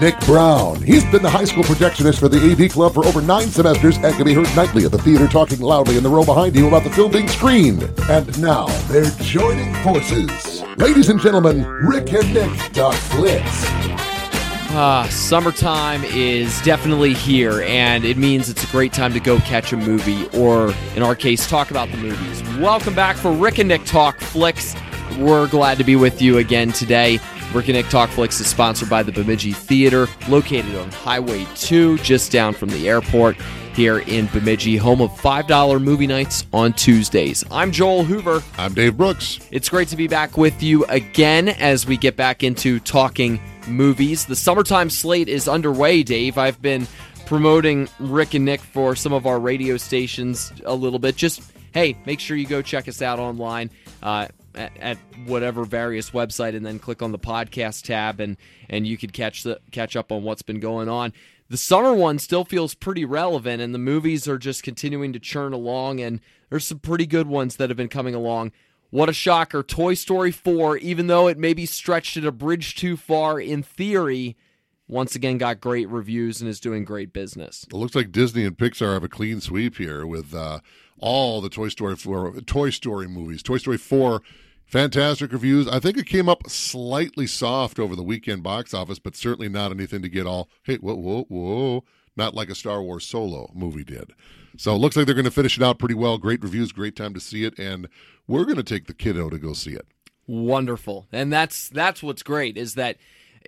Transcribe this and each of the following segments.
Nick Brown. He's been the high school projectionist for the AV Club for over nine semesters and can be heard nightly at the theater talking loudly in the row behind you about the film being screened. And now they're joining forces. Ladies and gentlemen, Rick and Nick Talk Flicks. Ah, summertime is definitely here, and it means it's a great time to go catch a movie, or in our case, talk about the movies. Welcome back for Rick and Nick Talk Flicks. We're glad to be with you again today. Rick and Nick Talk Flicks is sponsored by the Bemidji Theater, located on Highway 2, just down from the airport here in Bemidji, home of $5 movie nights on Tuesdays. I'm Joel Hoover. I'm Dave Brooks. It's great to be back with you again as we get back into talking movies. The summertime slate is underway, Dave. I've been promoting Rick and Nick for some of our radio stations a little bit. Just, hey, make sure you go check us out online. Uh, at, at, whatever various website and then click on the podcast tab and and you could catch the catch up on what's been going on. The summer one still feels pretty relevant and the movies are just continuing to churn along and there's some pretty good ones that have been coming along. What a shocker. Toy story 4 even though it maybe stretched it a bridge too far in theory once again got great reviews and is doing great business. It looks like disney and pixar have a clean sweep here with uh, all the toy story 4 toy story movies. Toy story 4 Fantastic reviews. I think it came up slightly soft over the weekend box office, but certainly not anything to get all, hey, whoa, whoa, whoa, not like a Star Wars solo movie did. So it looks like they're going to finish it out pretty well. Great reviews, great time to see it, and we're going to take the kiddo to go see it. Wonderful. And that's that's what's great is that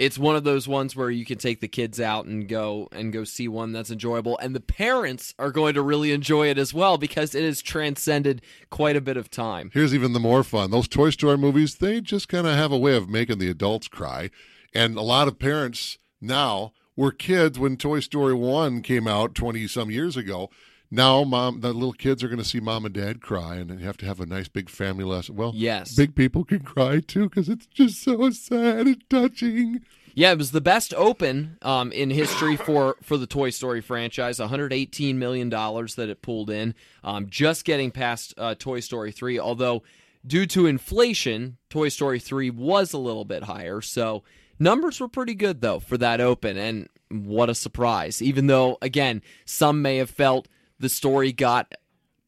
it's one of those ones where you can take the kids out and go and go see one that's enjoyable. And the parents are going to really enjoy it as well because it has transcended quite a bit of time. Here's even the more fun. Those toy story movies they just kind of have a way of making the adults cry. And a lot of parents now were kids when toy story 1 came out 20 some years ago. Now mom the little kids are going to see mom and dad cry and you have to have a nice big family lesson. Well yes. big people can cry too because it's just so sad and touching yeah, it was the best open um, in history for, for the Toy Story franchise. 118 million dollars that it pulled in, um, just getting past uh, Toy Story 3. Although, due to inflation, Toy Story 3 was a little bit higher. So numbers were pretty good though for that open, and what a surprise! Even though, again, some may have felt the story got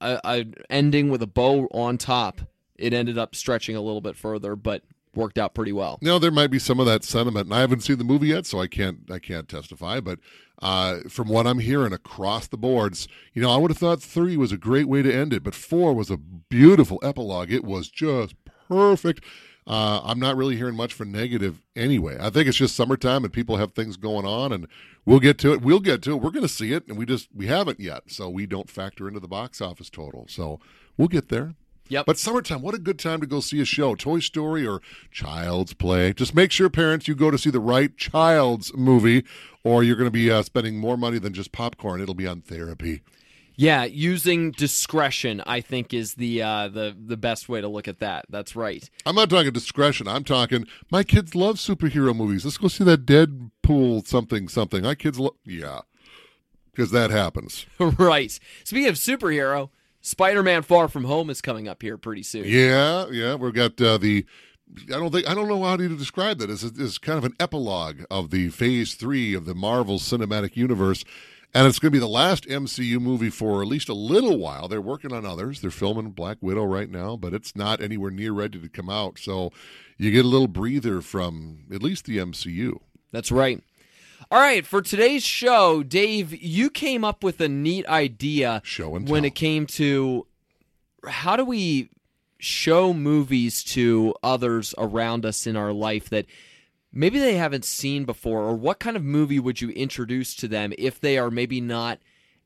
a ending with a bow on top. It ended up stretching a little bit further, but worked out pretty well. Know, there might be some of that sentiment, and I haven't seen the movie yet, so I can't I can't testify. But uh, from what I'm hearing across the boards, you know, I would have thought three was a great way to end it, but four was a beautiful epilogue. It was just perfect. Uh, I'm not really hearing much for negative anyway. I think it's just summertime and people have things going on, and we'll get to it. We'll get to it. We're going to see it, and we just we haven't yet, so we don't factor into the box office total. So we'll get there. Yep. But summertime, what a good time to go see a show, Toy Story or Child's Play. Just make sure, parents, you go to see the right child's movie, or you're going to be uh, spending more money than just popcorn. It'll be on therapy. Yeah, using discretion, I think, is the uh, the the best way to look at that. That's right. I'm not talking discretion. I'm talking my kids love superhero movies. Let's go see that Deadpool something something. My kids love yeah, because that happens. right. Speaking of superhero, Spider-Man: Far From Home is coming up here pretty soon. Yeah, yeah, we've got uh, the. I don't think I don't know how to describe that. It's, it's kind of an epilogue of the Phase Three of the Marvel Cinematic Universe, and it's going to be the last MCU movie for at least a little while. They're working on others. They're filming Black Widow right now, but it's not anywhere near ready to come out. So you get a little breather from at least the MCU. That's right. All right, for today's show, Dave, you came up with a neat idea Show and when tell. it came to how do we show movies to others around us in our life that maybe they haven't seen before or what kind of movie would you introduce to them if they are maybe not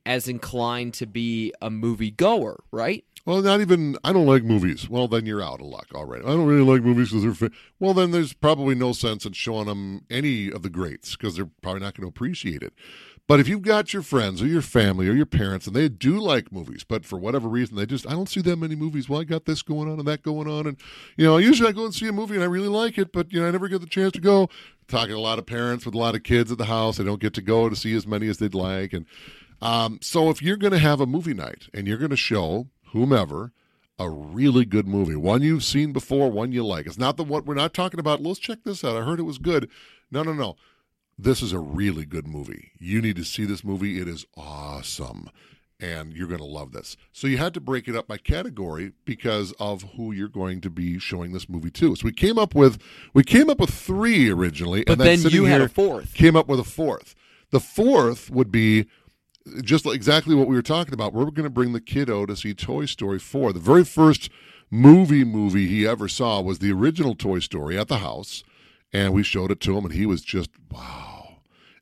as inclined to be a movie goer, right? Well, not even. I don't like movies. Well, then you're out of luck All right. I don't really like movies because they're. Fa- well, then there's probably no sense in showing them any of the greats because they're probably not going to appreciate it. But if you've got your friends or your family or your parents and they do like movies, but for whatever reason they just I don't see that many movies. Well, I got this going on and that going on, and you know usually I go and see a movie and I really like it, but you know I never get the chance to go. Talking to a lot of parents with a lot of kids at the house, they don't get to go to see as many as they'd like, and um, so if you're going to have a movie night and you're going to show whomever a really good movie, one you've seen before, one you like. It's not the what we're not talking about. Let's check this out. I heard it was good. No, no, no this is a really good movie. You need to see this movie. It is awesome. And you're going to love this. So you had to break it up by category because of who you're going to be showing this movie to. So we came up with we came up with three originally, but and then, then you had a fourth. Came up with a fourth. The fourth would be just exactly what we were talking about. We're going to bring the kiddo to see Toy Story 4. The very first movie movie he ever saw was the original Toy Story at the house, and we showed it to him, and he was just wow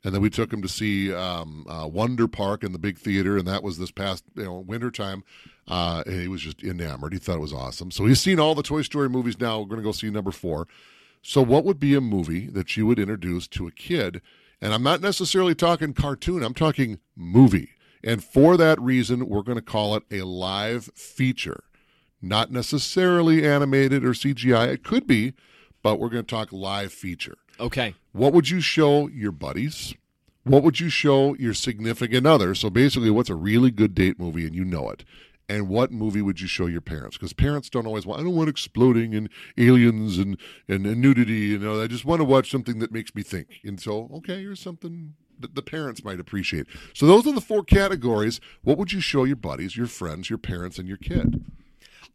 and then we took him to see um, uh, Wonder Park in the big theater, and that was this past you know wintertime. Uh, and he was just enamored. He thought it was awesome. So he's seen all the Toy Story movies. Now we're going to go see number four. So what would be a movie that you would introduce to a kid? And I'm not necessarily talking cartoon. I'm talking movie. And for that reason, we're going to call it a live feature, not necessarily animated or CGI. It could be, but we're going to talk live feature. Okay. What would you show your buddies? What would you show your significant other? So basically, what's a really good date movie and you know it? And what movie would you show your parents? Because parents don't always want. I don't want exploding and aliens and, and, and nudity. You know, I just want to watch something that makes me think. And so, okay, here's something that the parents might appreciate. So those are the four categories. What would you show your buddies, your friends, your parents, and your kid?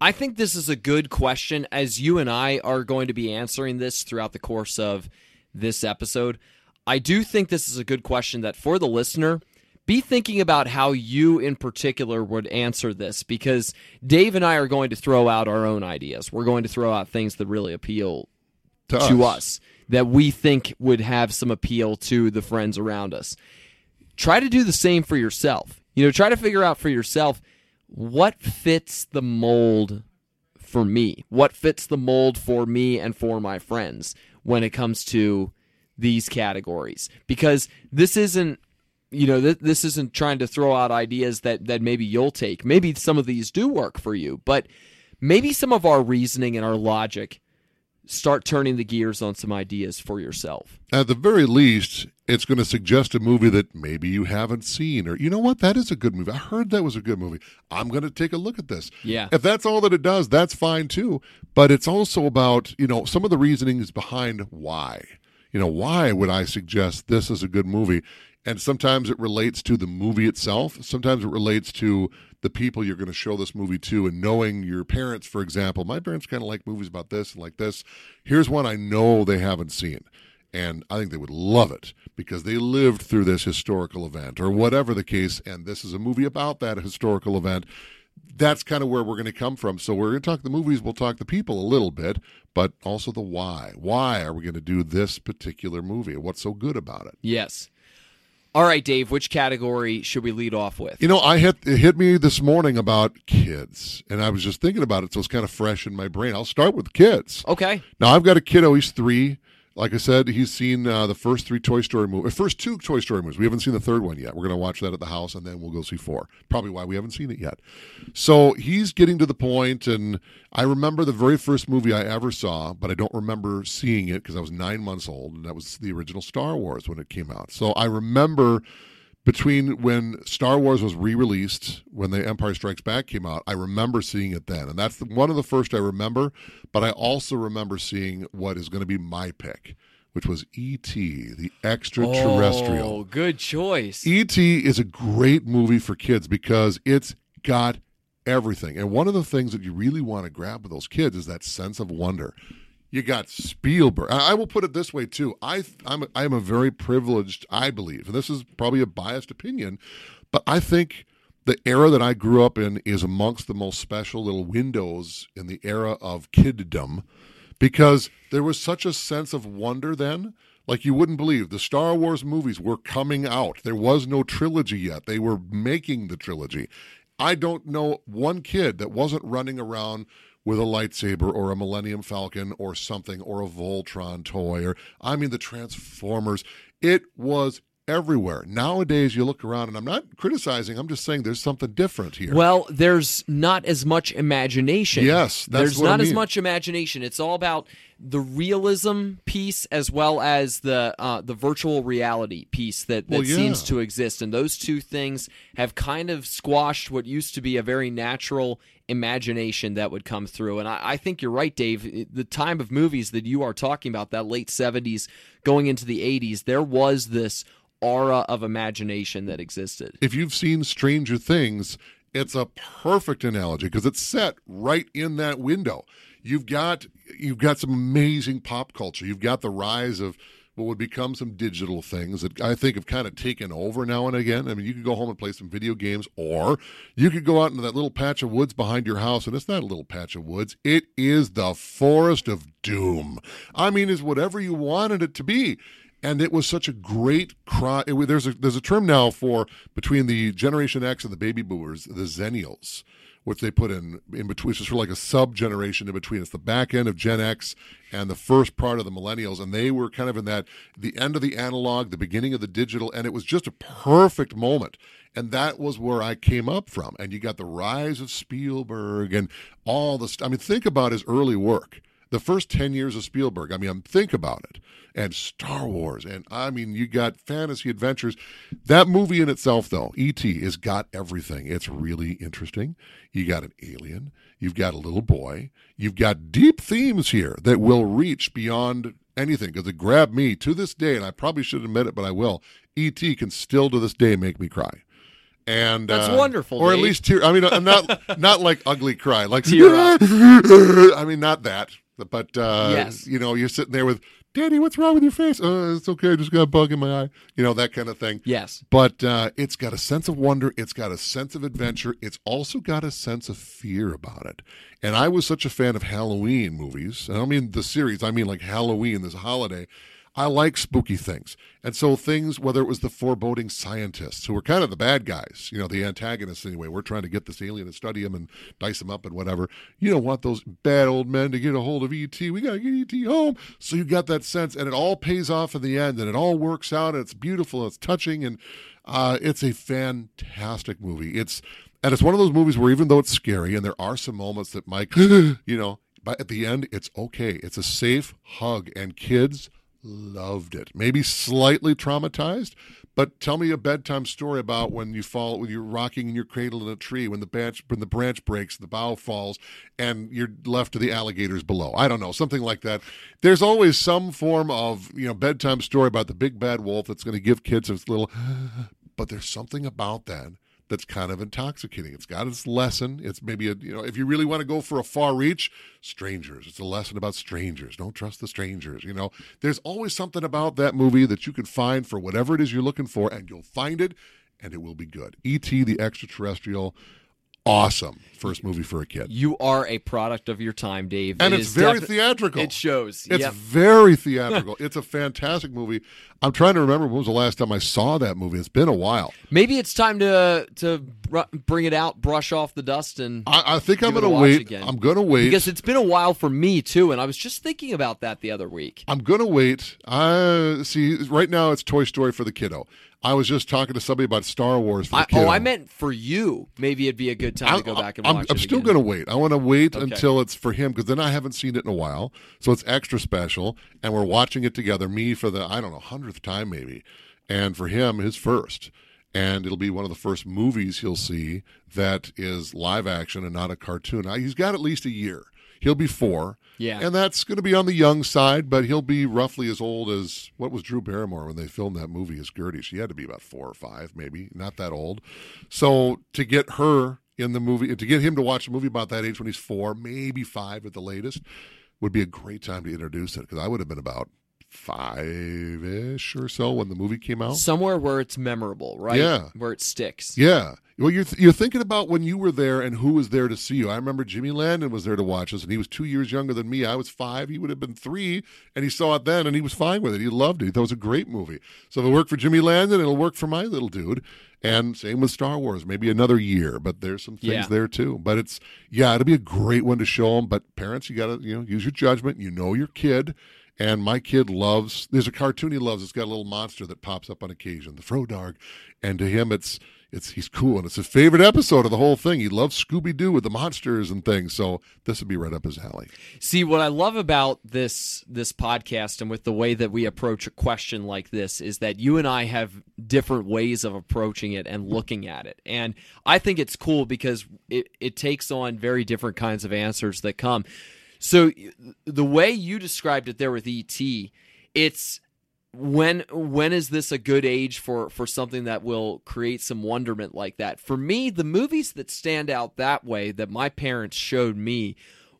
I think this is a good question as you and I are going to be answering this throughout the course of this episode. I do think this is a good question that for the listener, be thinking about how you in particular would answer this because Dave and I are going to throw out our own ideas. We're going to throw out things that really appeal to, to us. us that we think would have some appeal to the friends around us. Try to do the same for yourself. You know, try to figure out for yourself what fits the mold for me? What fits the mold for me and for my friends when it comes to these categories? Because this isn't you know th- this isn't trying to throw out ideas that that maybe you'll take. Maybe some of these do work for you, but maybe some of our reasoning and our logic start turning the gears on some ideas for yourself. At the very least, it's going to suggest a movie that maybe you haven't seen, or you know what, that is a good movie. I heard that was a good movie. I'm going to take a look at this. Yeah. If that's all that it does, that's fine too. But it's also about, you know, some of the reasonings behind why. You know, why would I suggest this is a good movie? And sometimes it relates to the movie itself. Sometimes it relates to the people you're going to show this movie to and knowing your parents, for example. My parents kind of like movies about this and like this. Here's one I know they haven't seen. And I think they would love it because they lived through this historical event or whatever the case. And this is a movie about that historical event. That's kind of where we're going to come from. So we're going to talk the movies, we'll talk the people a little bit, but also the why. Why are we going to do this particular movie? What's so good about it? Yes. All right, Dave, which category should we lead off with? You know, I hit it hit me this morning about kids, and I was just thinking about it, so it's kind of fresh in my brain. I'll start with kids. Okay. Now I've got a kiddo; he's three. Like I said, he's seen uh, the first three Toy Story movies, first two Toy Story movies. We haven't seen the third one yet. We're going to watch that at the house, and then we'll go see four. Probably why we haven't seen it yet. So he's getting to the point, and I remember the very first movie I ever saw, but I don't remember seeing it because I was nine months old, and that was the original Star Wars when it came out. So I remember between when Star Wars was re-released, when the Empire Strikes Back came out, I remember seeing it then, and that's the, one of the first I remember. But I also remember seeing what is going to be my pick, which was E.T., the extraterrestrial. Oh, good choice. E.T. is a great movie for kids because it's got everything, and one of the things that you really want to grab with those kids is that sense of wonder. You got Spielberg. I will put it this way too. I I'm a, I'm a very privileged, I believe, and this is probably a biased opinion, but I think the era that I grew up in is amongst the most special little windows in the era of kiddom because there was such a sense of wonder then. Like you wouldn't believe, the Star Wars movies were coming out. There was no trilogy yet. They were making the trilogy. I don't know one kid that wasn't running around with a lightsaber or a Millennium Falcon or something or a Voltron toy or I mean the Transformers. It was everywhere. Nowadays, you look around, and I'm not criticizing. I'm just saying there's something different here. Well, there's not as much imagination. Yes, that's there's what I not as much imagination. It's all about the realism piece as well as the uh, the virtual reality piece that, that Well, yeah. seems to exist, and those two things have kind of squashed what used to be a very natural imagination that would come through. And I, I think you're right, Dave. The time of movies that you are talking about, that late '70s going into the '80s, there was this aura of imagination that existed. if you've seen Stranger Things, it's a perfect analogy because it's set right in that window. You've got you've got some amazing pop culture. You've got the rise of what would become some digital things that I think have kind of taken over now and again. I mean, you could go home and play some video games, or you could go out into that little patch of woods behind your house, and it's not a little patch of woods. It is the forest of doom. I mean, it's whatever you wanted it to be and it was such a great cry. It, there's a there's a term now for between the Generation X and the baby boomers, the Xennials, which they put in in between. It's sort of like a sub generation in between. It's the back end of Gen X and the first part of the Millennials, and they were kind of in that the end of the analog, the beginning of the digital, and it was just a perfect moment. And that was where I came up from. And you got the rise of Spielberg and all the. St- I mean, think about his early work the first 10 years of Spielberg. I mean, um, think about it. And Star Wars. And I mean, you got fantasy adventures. That movie in itself, though, E.T., has got everything. It's really interesting. You got an alien, you've got a little boy, you've got deep themes here that will reach beyond anything because it grabbed me to this day. And I probably should admit it, but I will. E.T. can still to this day make me cry. And That's uh, wonderful, or at least tear. I mean, I'm not not like ugly cry, like Tear up. I mean, not that, but uh, Yes. you know, you're sitting there with Daddy. What's wrong with your face? Uh, it's okay. I just got a bug in my eye. You know that kind of thing. Yes. But uh, it's got a sense of wonder. It's got a sense of adventure. It's also got a sense of fear about it. And I was such a fan of Halloween movies. I don't mean the series. I mean like Halloween, this holiday. I like spooky things. And so things, whether it was the foreboding scientists who were kind of the bad guys, you know, the antagonists anyway, we're trying to get this alien and study him and dice him up and whatever. You don't want those bad old men to get a hold of ET. We got to get ET home. So you got that sense and it all pays off in the end and it all works out and it's beautiful, it's touching and uh, it's a fantastic movie. It's and it's one of those movies where even though it's scary and there are some moments that Mike, you know, but at the end it's okay. It's a safe hug and kids loved it. Maybe slightly traumatized, but tell me a bedtime story about when you fall when you're rocking in your cradle in a tree when the branch when the branch breaks, the bough falls, and you're left to the alligators below. I don't know, something like that. There's always some form of you know bedtime story about the big bad wolf that's going to give kids a little. But there's something about that that's kind of intoxicating. It's got its lesson. It's maybe a you know if you really want to go for a far reach, strangers. It's a lesson about strangers. Don't trust the strangers. You know, there's always something about that movie that you can find for whatever it is you're looking for, and you'll find it, and it will be good. E.T. the Extraterrestrial, awesome first movie for a kid, You are a product of your time, Dave. and It it's very defi- theatrical. It shows. It's Yep. very theatrical. it's a fantastic movie. I'm trying to remember when was the last time I saw that movie. It's been a while. Maybe it's time to to br- bring it out, brush off the dust, and I, I think I'm going to wait. again. I'm going to wait. because it's been a while for me too. And I was just thinking about that the other week. I'm gonna wait. I see. Right now, it's Toy Story for the kiddo. I was just talking to somebody about Star Wars for the I, oh, I meant for you. Maybe it'd be a good time to go back and I'm, watch I'm it. still gonna wait. I want to wait Okay. until it's for him because then I haven't seen it in a while, so it's extra special, and we're watching it together. Me for the I don't know hundredth time maybe, and for him his first. And it'll be one of the first movies he'll see that is live action and not a cartoon. Now, he's got at least a year. He'll be four. Yeah. And that's going to be on the young side, but he'll be roughly as old as what was Drew Barrymore when they filmed that movie as Gertie. She had to be about four or five, maybe, not that old. So to get her in the movie, to get him to watch a movie about that age when he's four, maybe five at the latest, would be a great time to introduce it because I would have been about five ish or so when the movie came out. somewhere where it's memorable, right? Yeah. where it sticks. Yeah. Well, you're you're thinking about when you were there and who was there to see you. I remember Jimmy Landon was there to watch us, and he was two years younger than me. I was five; he would have been three, and he saw it then, and he was fine with it. He loved it. He thought it was a great movie. So if it worked for Jimmy Landon, it'll work for my little dude. And same with Star Wars. Maybe another year, but there's some things Yeah. there too. But it's yeah, it'll be a great one to show them. But parents, you gotta you know use your judgment. You know your kid. And my kid loves. There's a cartoon he loves. It's got a little monster that pops up on occasion, the Frodarg, and to him, it's it's he's cool and it's his favorite episode of the whole thing. He loves Scooby Doo with the monsters and things. So this would be right up his alley. See what I love about this this podcast and with the way that we approach a question like this is that you and I have different ways of approaching it and looking at it. And I think it's cool because it, it takes on very different kinds of answers that come. So the way you described it there with ET, it's when when is this a good age for for something that will create some wonderment like that? For me the movies that stand out that way that my parents showed me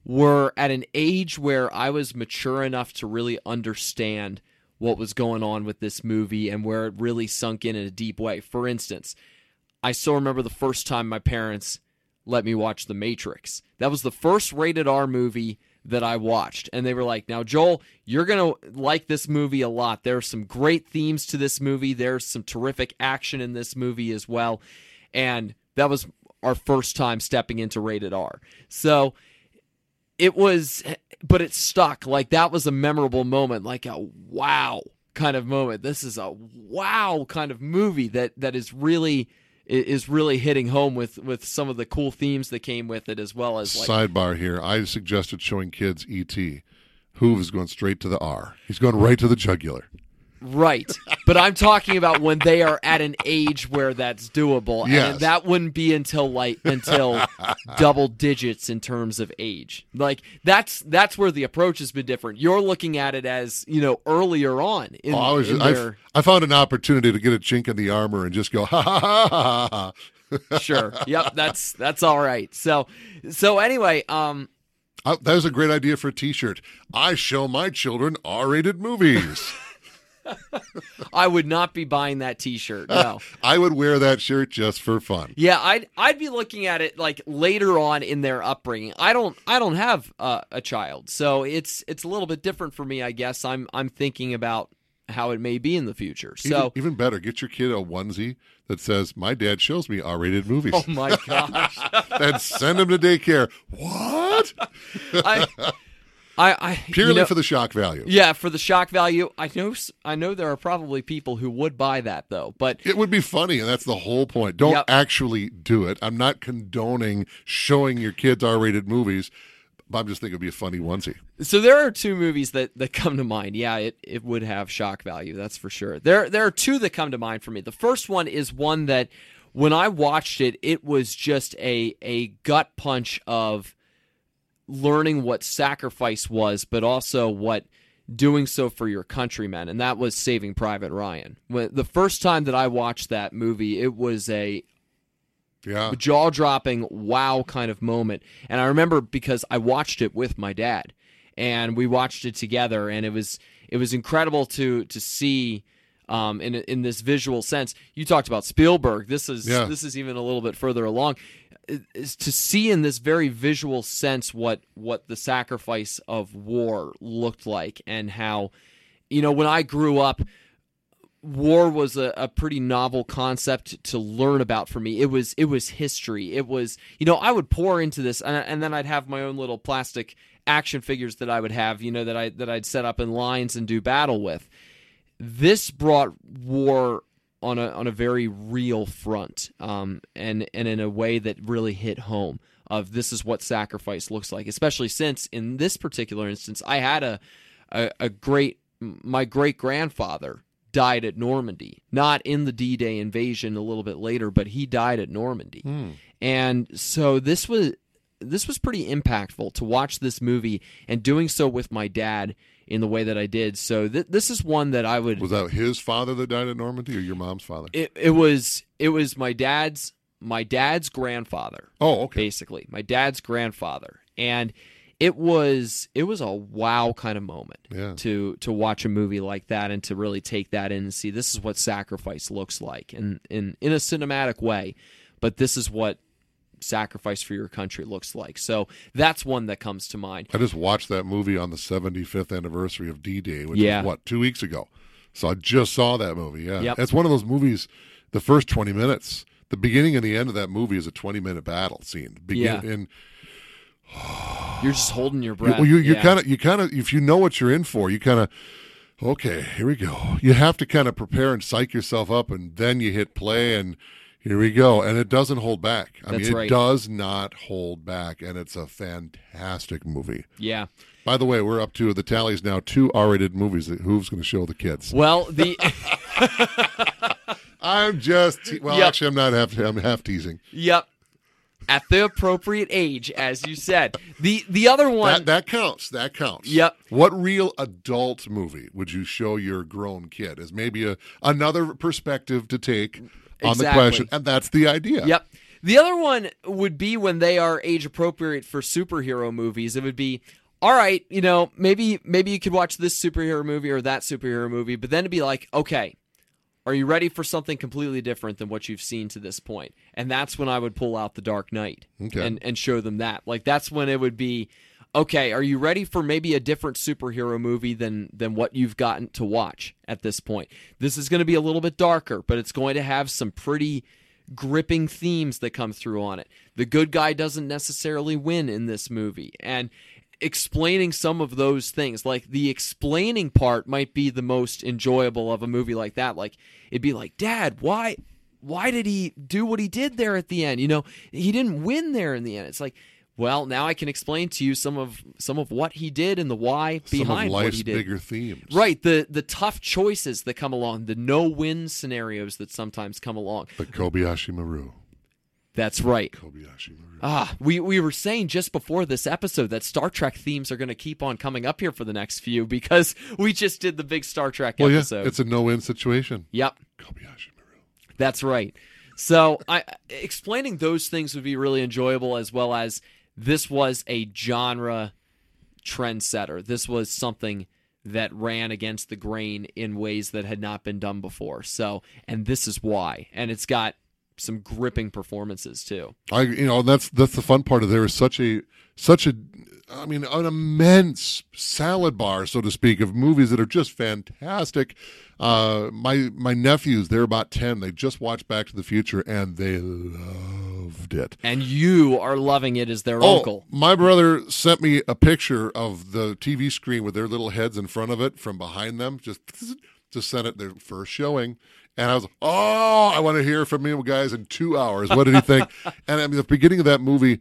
were at an age where i was mature enough to really understand what was going on with this movie and where it really sunk in in a deep way. For instance i still remember the first time my parents let me watch the matrix. That was the first rated r movie that I watched. And they were like, now, Joel, you're going to like this movie a lot. There's some great themes to this movie, there's some terrific action in this movie as well. And that was our first time stepping into rated R. So it was, but it stuck. Like that was a memorable moment, like a wow kind of moment. This is a wow kind of movie that that is really is really hitting home with with some of the cool themes that came with it as well as like, sidebar here. I suggested showing kids et Hoove is going straight to the r. He's going right to the jugular Right. But I'm talking about when they are at an age where that's doable. Yes. And that wouldn't be until like until double digits in terms of age. Like that's that's where the approach has been different. You're looking at it as, you know, earlier on in, oh, I, was just, their... I found an opportunity to get a chink in the armor and just go ha ha ha ha ha. sure. Yep, that's that's all right. So so anyway, um uh, that was a great idea for a t-shirt. I show my children R-rated movies. I would not be buying that T-shirt. No, I would wear that shirt just for fun. Yeah, I'd I'd be looking at it like later on in their upbringing. I don't I don't have uh, a child, so it's it's a little bit different for me. I guess I'm I'm thinking about how it may be in the future. So even, even better, get your kid a onesie that says "My dad shows me R-rated movies." Oh my gosh! and send him to daycare. What? I I, I purely you know, for the shock value. Yeah, for the shock value. I know. I know there are probably people who would buy that though, but it would be funny, and that's the whole point. Don't yep. actually do it. I'm not condoning showing your kids R-rated movies. But I'm just thinking it'd be a funny onesie. So there are two movies that, that come to mind. Yeah, it, it would have shock value, that's for sure. There there are two that come to mind for me. The first one is one that when I watched it, it was just a a gut punch of learning what sacrifice was, but also what doing so for your countrymen, and that was Saving Private Ryan. When the first time that I watched that movie, it was a yeah. jaw dropping wow kind of moment. And I remember because I watched it with my dad and we watched it together and it was it was incredible to to see um, in in this visual sense. You talked about Spielberg. This is yeah. this is even a little bit further along is to see in this very visual sense what what the sacrifice of war looked like and how you know when I grew up war was a, a pretty novel concept to learn about for me. It was it was history. It was you know i would pour into this and, and then i'd have my own little plastic action figures that i would have you know that i that i'd set up in lines and do battle with. This brought war on a on a very real front, um, and and in a way that really hit home. Of this is what sacrifice looks like, especially since in this particular instance, I had a a, a great my great grandfather died at Normandy, not in the D Day invasion a little bit later, but he died at Normandy, mm. and so this was this was pretty impactful to watch this movie and doing so with my dad in the way that I did. So th- this is one that I would. Was that his father that died at Normandy, or your mom's father? It, it was. It was my dad's. My dad's grandfather. Oh, okay. Basically, my dad's grandfather, and it was it was a wow kind of moment yeah. to to watch a movie like that and to really take that in and see this is what sacrifice looks like and in in a cinematic way but this is what sacrifice for your country looks like. So that's one that comes to mind. I just watched that movie on the 75th anniversary of D Day, which yeah. was what, two weeks ago. So I just saw that movie. Yeah. Yep. It's one of those movies, the first 20 minutes, the beginning and the end of that movie is a 20 minute battle scene. Begin, yeah. And You're just holding your breath. Well, you you Yeah. kind of you kind of if you know what you're in for, you kind of okay. Here we go. You have to kind of prepare and psych yourself up, and then you hit play, and here we go. And it doesn't hold back. I That's mean, it right. does not hold back, and it's a fantastic movie. Yeah. By the way, we're up to the tallies now. Two R-rated movies that Who's going to show the kids. Well, the I'm just te- well, Yep. actually, I'm not half. I'm half teasing. yep. At the appropriate age, as you said. The the other one That that counts. That counts. Yep. What real adult movie would you show your grown kid as maybe a another perspective to take on the question? And that's the idea. Yep. The other one would be when they are age appropriate for superhero movies. It would be all right, you know, maybe maybe you could watch this superhero movie or that superhero movie, but then it'd be like, okay, are you ready for something completely different than what you've seen to this point? And that's when I would pull out the Dark Knight Okay. and and show them that. Like that's when it would be okay, are you ready for maybe a different superhero movie than than what you've gotten to watch at this point? This is going to be a little bit darker, but it's going to have some pretty gripping themes that come through on it. The good guy doesn't necessarily win in this movie. And explaining some of those things, like the explaining part might be the most enjoyable of a movie like that. Like it'd be like, "Dad, why why did he do what he did there at the end? You know, he didn't win there in the end." It's like, well, now I can explain to you some of some of what he did and the why Some behind what he did. bigger themes. Right, the the tough choices that come along, the no-win scenarios that sometimes come along. The Kobayashi Maru. That's right. Kobayashi Maru. Ah, we, we were saying just before this episode that Star Trek themes are going to keep on coming up here for the next few because we just did the big Star Trek well, yeah, episode. it's a no-win situation. yep, Kobayashi Maru. that's right. So, I explaining those things would be really enjoyable as well as this was a genre trendsetter. This was something that ran against the grain in ways that had not been done before. So, and this is why. And it's got some gripping performances too. I you know that's that's the fun part of there is such a such a I mean an immense salad bar so to speak of movies that are just fantastic. Uh, my my nephews they're about ten. They just watched Back to the Future and they loved it. And you are loving it as their Oh, uncle. my brother sent me a picture of the TV screen with their little heads in front of it from behind them. Just just sent it their first showing. And I was, oh, I want to hear from you guys in two hours. What did he think? and I mean, the beginning of that movie,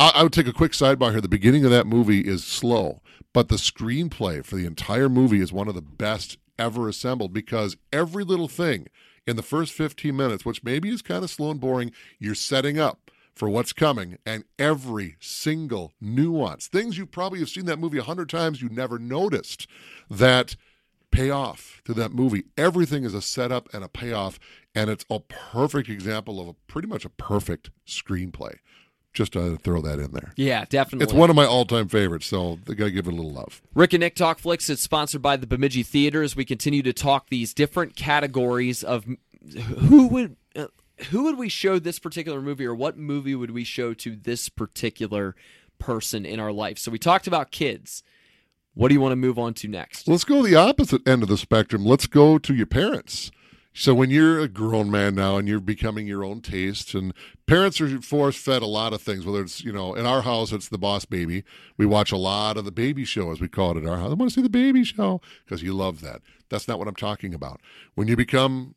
I, I would take a quick sidebar here. The beginning of that movie is slow, but the screenplay for the entire movie is one of the best ever assembled because every little thing in the first 15 minutes, which maybe is kind of slow and boring, you're setting up for what's coming and every single nuance things you probably have seen that movie a hundred times you never noticed that pay off to that movie everything is a setup and a payoff and it's a perfect example of a pretty much a perfect screenplay just to throw that in there Yeah, definitely. it's one of my all-time favorites so they gotta give it a little love Rick and Nick Talk Flicks is sponsored by the Bemidji Theater as we continue to talk these different categories of who would uh, who would we show this particular movie or what movie would we show to this particular person in our life. So we talked about kids. What do you want to move on to next? Let's go the opposite end of the spectrum. Let's go to your parents. So when you're a grown man now and you're becoming your own taste, and parents are force fed a lot of things. Whether it's you know in our house it's the Boss Baby. We watch a lot of the baby show as we call it at our house. I want to see the baby show because you love that. That's not what I'm talking about. When you become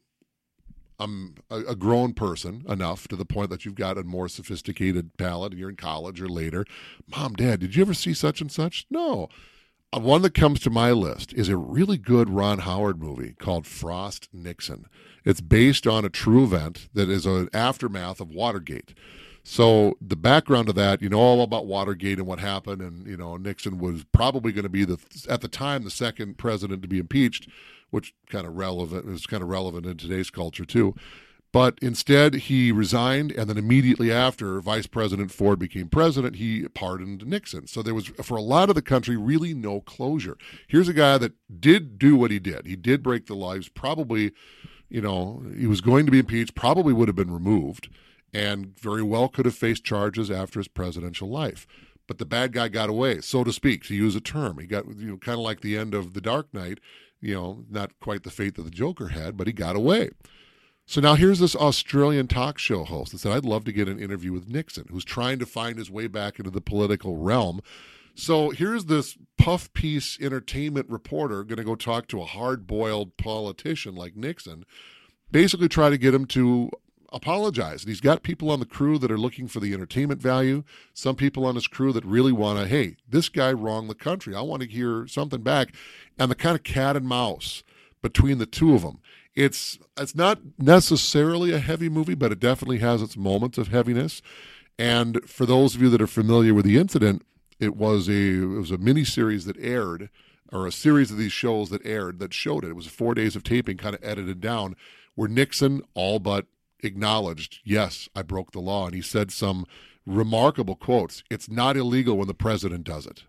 um, a, a grown person enough to the point that you've got a more sophisticated palate and you're in college or later, mom, dad, did you ever see such and such? No. Uh, One that comes to my list is a really good Ron Howard movie called Frost Nixon. It's based on a true event that is an aftermath of Watergate. So the background of that, you know, all about Watergate and what happened, and you know, Nixon was probably going to be the at the time the second president to be impeached, which kind of relevant is kind of relevant in today's culture too. But instead, he resigned, and then immediately after, Vice President Ford became president, he pardoned Nixon. So there was, for a lot of the country, really no closure. Here's a guy that did do what he did. He did break the lives. Probably, you know, he was going to be impeached. Probably would have been removed, and very well could have faced charges after his presidential life. But the bad guy got away, so to speak, to use a term. He got, you know, kind of like the end of The Dark Knight. You know, not quite the fate that the Joker had, but he got away. So now here's this Australian talk show host that said, I'd love to get an interview with Nixon, who's trying to find his way back into the political realm. So here's this puff piece entertainment reporter going to go talk to a hard boiled politician like Nixon, basically try to get him to apologize. And he's got people on the crew that are looking for the entertainment value, some people on his crew that really want to, hey, this guy wronged the country. I want to hear something back. And the kind of cat and mouse between the two of them. It's it's not necessarily a heavy movie, but it definitely has its moments of heaviness. And for those of you that are familiar with the incident, it was a it was a mini series that aired, or a series of these shows that aired that showed it. It was four days of taping, kind of edited down, where Nixon all but acknowledged, "Yes, I broke the law," and he said some remarkable quotes. It's not illegal when the president does it.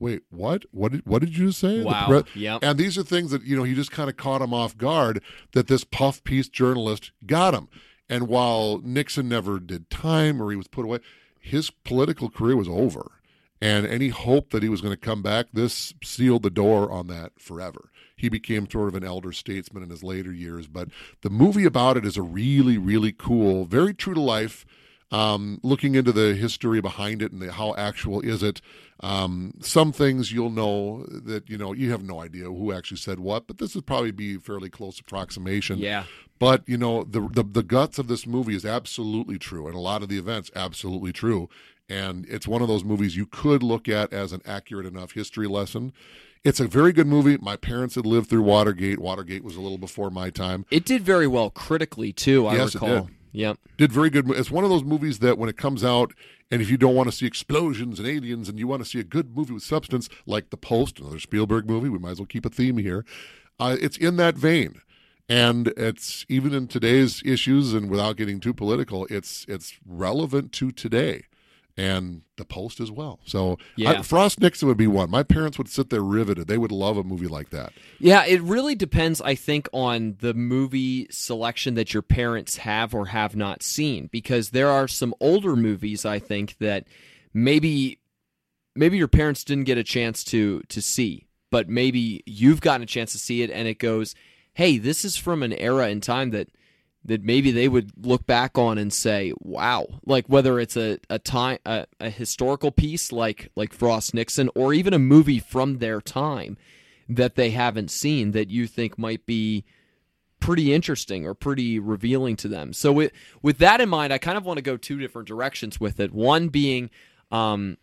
Wait, what? What did what did you say? Wow. The yep. And these are things that you know he just kind of caught him off guard that this puff piece journalist got him. And while Nixon never did time or he was put away, his political career was over. And any hope that he was going to come back, this sealed the door on that forever. He became sort of an elder statesman in his later years. But the movie about it is a really, really cool, very true to life um, looking into the history behind it and the, how actual is it. Um, some things you'll know that you know you have no idea who actually said what, but this would probably be a fairly close approximation. Yeah. But you know the, the the guts of this movie is absolutely true, and a lot of the events absolutely true. And it's one of those movies you could look at as an accurate enough history lesson. It's a very good movie. My parents had lived through Watergate. Watergate was a little before my time. It did very well critically too. I Yes, it recall. did. Yep. did very good. It's one of those movies that when it comes out, and if you don't want to see explosions and aliens, and you want to see a good movie with substance, like The Post, another Spielberg movie, we might as well keep a theme here. Uh, it's in that vein, and it's even in today's issues, and without getting too political, it's it's relevant to today, and The Post as well. So, Yeah. I, Frost Nixon would be one. My parents would sit there riveted. They would love a movie like that. Yeah, it really depends, I think, on the movie selection that your parents have or have not seen. Because there are some older movies, I think, that maybe maybe your parents didn't get a chance to to see, but maybe you've gotten a chance to see it, and it goes, "Hey, this is from an era in time that." That maybe they would look back on and say, "Wow!" Like whether it's a a time a, a historical piece like like Frost Nixon, or even a movie from their time, that they haven't seen that you think might be pretty interesting or pretty revealing to them. So with with that in mind, I kind of want to go two different directions with it. One being um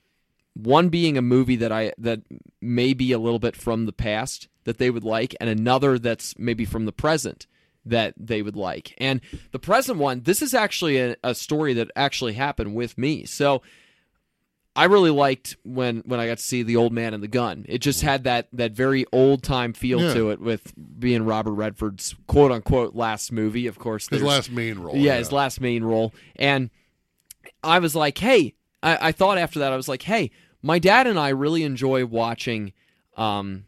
one being a movie that I that may be a little bit from the past that they would like and another that's maybe from the present that they would like. And the present one, this is actually a, a story that actually happened with me. So I really liked when when I got to see the old man and the gun. It just had that that very old time feel Yeah. to it with being Robert Redford's quote unquote last movie. Of course, His last main role. yeah, his last main role. And I was like, hey, I, I thought after that, I was like, hey, my dad and I really enjoy watching um,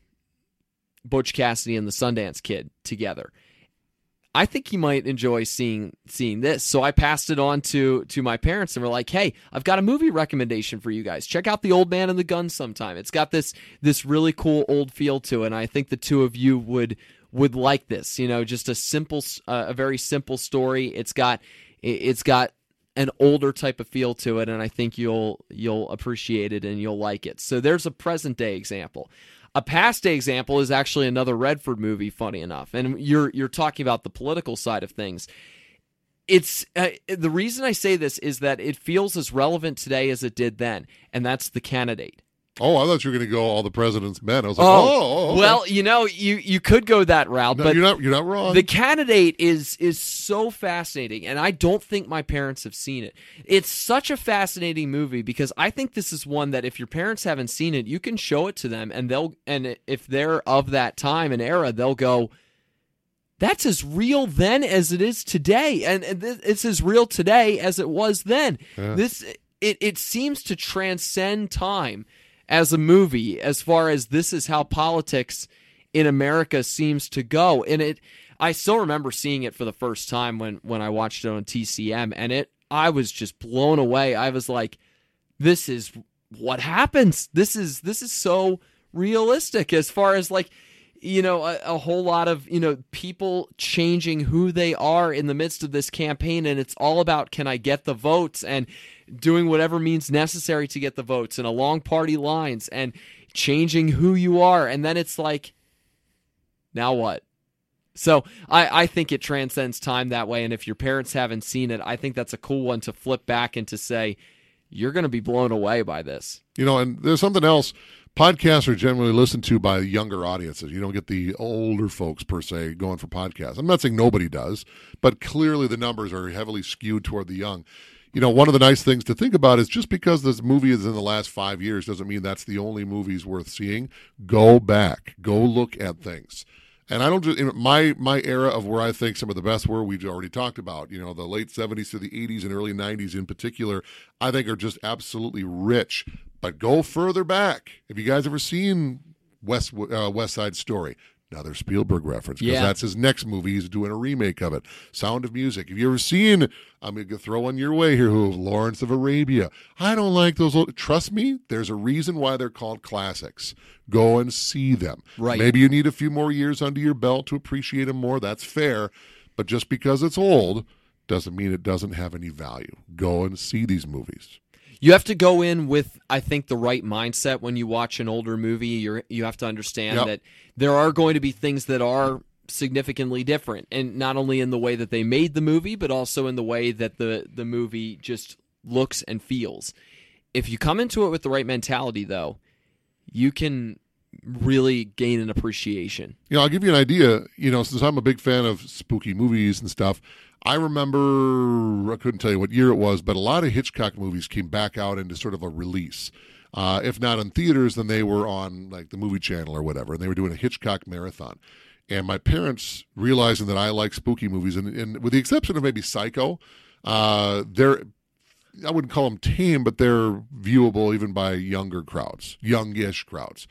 Butch Cassidy and the Sundance Kid together. I think he might enjoy seeing seeing this. So I passed it on to to my parents and we're like, "Hey, I've got a movie recommendation for you guys. Check out The Old Man and the Gun sometime. It's got this this really cool old feel to it, and I think the two of you would would like this. You know, just a simple uh, a very simple story. It's got it- it's got an older type of feel to it and I think you'll you'll appreciate it and you'll like it. So there's a present day example. A past example is actually another Redford movie funny enough. And you're you're talking about the political side of things. It's uh, the reason I say this is that it feels as relevant today as it did then, and that's the candidate. Oh, I thought you were going to go all the president's men. I was like, oh, oh, oh, okay. well, you know, you you could go that route, No, but you're not. You're not wrong. the candidate is is so fascinating, and I don't think my parents have seen it. It's such a fascinating movie because I think this is one that if your parents haven't seen it, you can show it to them, and they'll and if they're of that time and era, they'll go. That's as real then as it is today, and and it's as real today as it was then. Yeah. This it it seems to transcend time as a movie as far as this is how politics in America seems to go. And it I still remember seeing it for the first time when when I watched it on TCM and it I was just blown away. I was like this is what happens. This is this is so realistic as far as like you know, a, a, whole lot of, you know, people changing who they are in the midst of this campaign. And it's all about can I get the votes and doing whatever means necessary to get the votes and along party lines and changing who you are. And then it's like, now what? So I, I think it transcends time that way. And if your parents haven't seen it, I think that's a cool one to flip back and to say, you're going to be blown away by this. You know, and there's something else podcasts are generally listened to by younger audiences. You don't get the older folks per se going for podcasts. I'm not saying nobody does, but clearly the numbers are heavily skewed toward the young. You know, one of the nice things to think about is just because this movie is in the last five years doesn't mean that's the only movies worth seeing. Go back, go look at things. And I don't just my my era of where I think some of the best were we've already talked about. You know, the late '70s to the '80s and early '90s in particular, I think are just absolutely rich but go further back. Have you guys ever seen West uh, West Side Story? Another Spielberg reference because yeah. that's his next movie. He's doing a remake of it. Sound of Music. Have you ever seen? I'm going to throw on your way here. Who? Lawrence of Arabia. I don't like those. Old, trust me. There's a reason why they're called classics. Go and see them. Right. Maybe you need a few more years under your belt to appreciate them more. That's fair. But just because it's old doesn't mean it doesn't have any value. Go and see these movies you have to go in with I think the right mindset when you watch an older movie. You you have to understand yep. that there are going to be things that are significantly different, and not only in the way that they made the movie, but also in the way that the the movie just looks and feels. If you come into it with the right mentality, though, you can really gain an appreciation. You know, I'll give you an idea. You know, since I'm a big fan of spooky movies and stuff, I remember, I couldn't tell you what year it was, but a lot of Hitchcock movies came back out into sort of a release. Uh, if not in theaters, then they were on like the movie channel or whatever, and they were doing a Hitchcock marathon. And my parents, realizing that I like spooky movies, and, and with the exception of maybe Psycho, uh, they're I wouldn't call them tame, but they're viewable even by younger crowds, youngish crowds.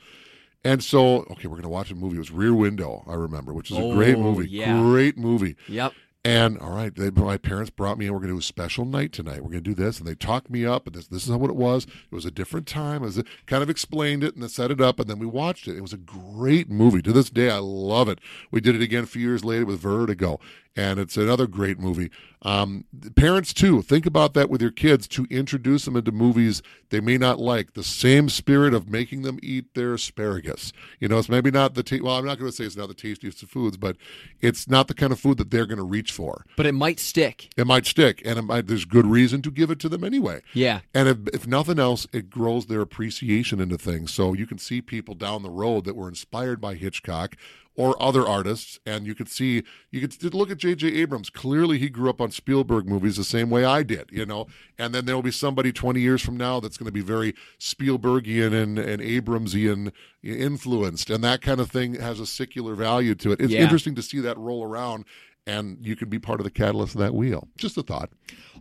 And so, okay, we're going to watch a movie. It was Rear Window, I remember, which is oh, a great movie. Yeah. Great movie. Yep. And all right, they, my parents brought me in. We're going to do a special night tonight. We're going to do this, and they talked me up. And this, this is what it was. It was a different time. It was a, kind of explained it and then set it up, and then we watched it. It was a great movie. To this day, I love it. We did it again a few years later with Vertigo, and it's another great movie. Um, parents too, think about that with your kids to introduce them into movies they may not like. The same spirit of making them eat their asparagus. You know, it's maybe not the ta- well. I'm not going to say it's not the tastiest of foods, but it's not the kind of food that they're going to reach for. But it might stick. It might stick, and might, there's good reason to give it to them anyway. Yeah. And if, if nothing else, it grows their appreciation into things. So you can see people down the road that were inspired by Hitchcock or other artists. And you could see, you could look at J.J. Abrams. Clearly, he grew up on Spielberg movies the same way I did, you know. And then there will be somebody 20 years from now that's going to be very Spielbergian and, and Abramsian influenced. And that kind of thing has a secular value to it. It's Yeah. interesting to see that roll around. And you can be part of the catalyst of that wheel. Just a thought.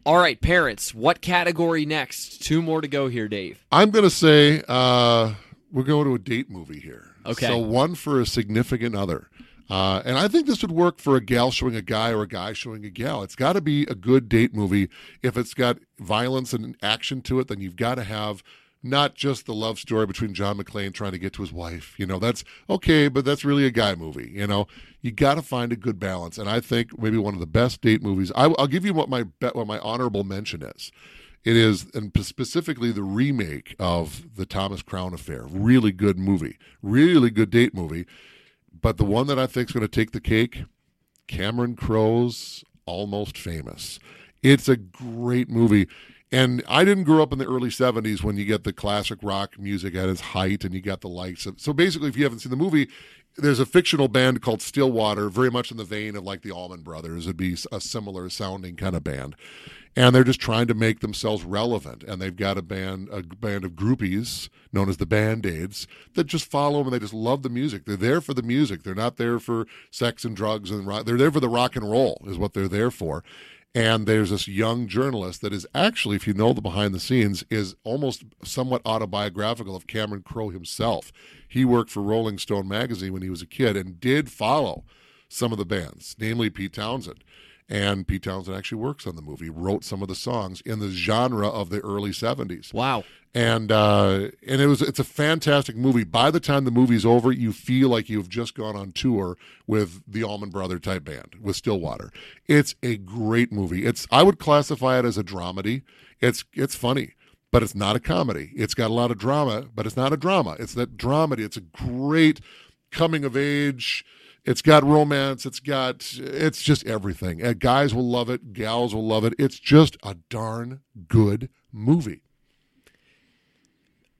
All right, parents, what category next? Two more to go here, Dave. I'm going to say uh, we're going to a date movie here. Okay. So one for a significant other. Uh, and I think this would work for a gal showing a guy or a guy showing a gal. It's got to be a good date movie. If it's got violence and action to it, then you've got to have not just the love story between John McClane trying to get to his wife. You know, that's okay, but that's really a guy movie. You know, you got to find a good balance. And I think maybe one of the best date movies. I, will give you what my what my honorable mention is. It is, and specifically the remake of the Thomas Crown Affair. Really good movie, really good date movie. But the one that I think is going to take the cake, Cameron Crowe's Almost Famous. It's a great movie. And I didn't grow up in the early 70s when you get the classic rock music at its height and you got the lights. So basically, if you haven't seen the movie, there's a fictional band called Stillwater, very much in the vein of like the Allman Brothers. It'd be a similar sounding kind of band. And they're just trying to make themselves relevant. And they've got a band, a band of groupies known as the Band Aids that just follow them and they just love the music. They're there for the music. They're not there for sex and drugs and rock. They're there for the rock and roll, is what they're there for. And there's this young journalist that is actually, if you know the behind the scenes, is almost somewhat autobiographical of Cameron Crowe himself. He worked for Rolling Stone magazine when he was a kid and did follow some of the bands, namely Pete Townshend. And Pete Townshend actually works on the movie, wrote some of the songs in the genre of the early 70s. Wow. And uh, and it was it's a fantastic movie. By the time the movie's over, you feel like you've just gone on tour with the Allman Brother type band with Stillwater. It's a great movie. It's I would classify it as a dramedy. It's it's funny but it's not a comedy. It's got a lot of drama, but it's not a drama. It's that dramedy. It's a great coming of age. It's got romance. It's got it's just everything. And guys will love it. Gals will love it. It's just a darn good movie.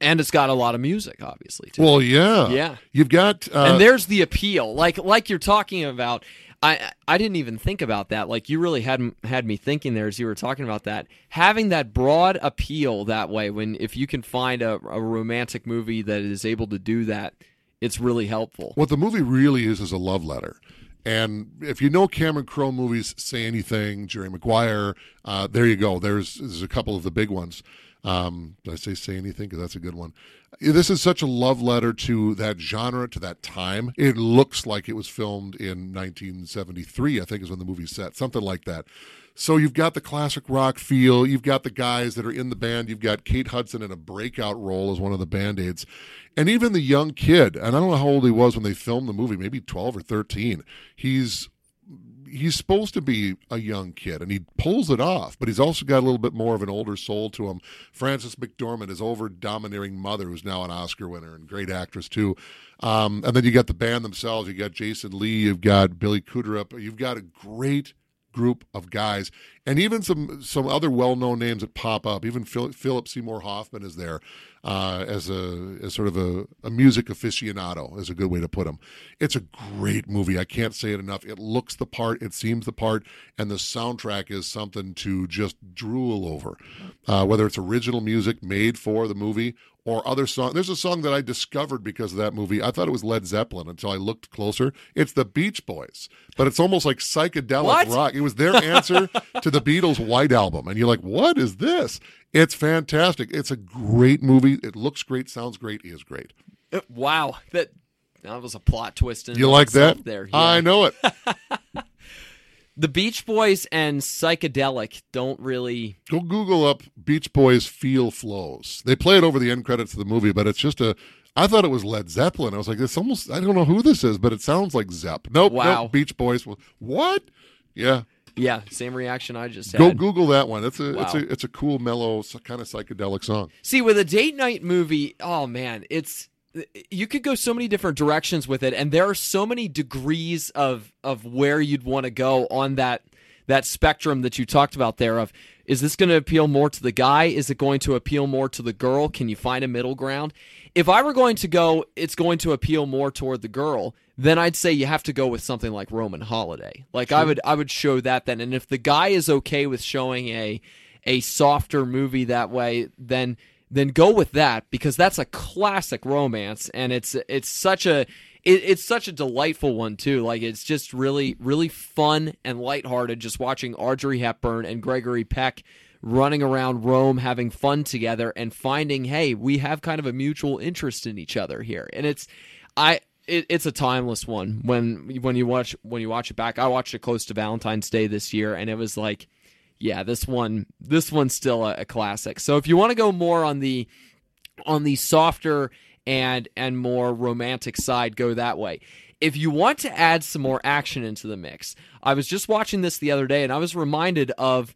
And it's got a lot of music, obviously. Too. Well, yeah, Yeah. You've got uh, and there's the appeal, like like you're talking about. I I didn't even think about that. Like you really had had me thinking there as you were talking about that. Having that broad appeal that way, when if you can find a, a romantic movie that is able to do that, it's really helpful. what the movie really is is a love letter. And if you know Cameron Crowe movies, Say Anything, Jerry Maguire, uh, there you go. There's there's a couple of the big ones. Um, did I say Say Anything? Because that's a good one. This is such a love letter to that genre, to that time. It looks like it was filmed in 1973, I think is when the movie's set, something like that. So you've got the classic rock feel. You've got the guys that are in the band. You've got Kate Hudson in a breakout role as one of the band aids. And even the young kid, and I don't know how old he was when they filmed the movie, maybe 12 or 13. He's he's supposed to be a young kid and he pulls it off, but he's also got a little bit more of an older soul to him. Frances McDormand, his over domineering mother, who's now an Oscar winner and great actress too. Um, and then you got the band themselves. You got Jason Lee, you've got Billy Crudup, you've got a great group of guys, and even some some other well known names that pop up. Even Phil, Philip Seymour Hoffman is there uh, as a as sort of a, a music aficionado, is a good way to put him. It's a great movie. I can't say it enough. It looks the part, it seems the part, and the soundtrack is something to just drool over. Uh, whether it's original music made for the movie or other song. There's a song that I discovered because of that movie. I thought it was Led Zeppelin until I looked closer. It's the Beach Boys, but it's almost like psychedelic What? rock. It was their answer to the Beatles' White Album, and you're like, "What is this?" It's fantastic. It's a great movie. It looks great, sounds great, is great. Uh, Wow, that that was a plot twist. In You like that? There, I know it. the Beach Boys and psychedelic don't really. Go Google up Beach Boys Feel Flows. They play it over the end credits of the movie, but it's just a. I thought it was Led Zeppelin. I was like, it's almost. I don't know who this is, but it sounds like Zepp. Nope. Wow. Nope, Beach Boys. What? Yeah. Yeah, same reaction I just had. Go Google that one. It's a it's a it's a cool, mellow, kind of psychedelic song. See, with a date night movie, oh man, it's you could go so many different directions with it, and there are so many degrees of of where you'd want to go on that that spectrum that you talked about there. Of is this going to appeal more to the guy? Is it going to appeal more to the girl? Can you find a middle ground? If I were going to go, it's going to appeal more toward the girl. Then I'd say you have to go with something like Roman Holiday. Like I would, I would show that then. And if the guy is okay with showing a a softer movie that way, then then go with that because that's a classic romance and it's it's such a it, it's such a delightful one too. Like it's just really really fun and lighthearted just watching Audrey Hepburn and Gregory Peck running around Rome having fun together and finding hey we have kind of a mutual interest in each other here and it's I it, it's a timeless one when when you watch when you watch it back. I watched it close to Valentine's Day this year and it was like yeah, this one this one's still a, a classic. So if you want to go more on the on the softer and and more romantic side, go that way. If you want to add some more action into the mix, I was just watching this the other day and I was reminded of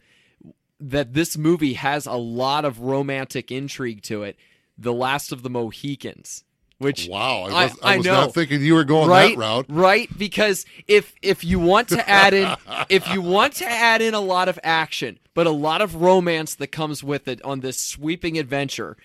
that this movie has a lot of romantic intrigue to it. The Last of the Mohicans, which Wow, I was, I I was not thinking you were going right, that route. Right, because if if you want to add in if you want to add in a lot of action, but a lot of romance that comes with it on this sweeping adventure,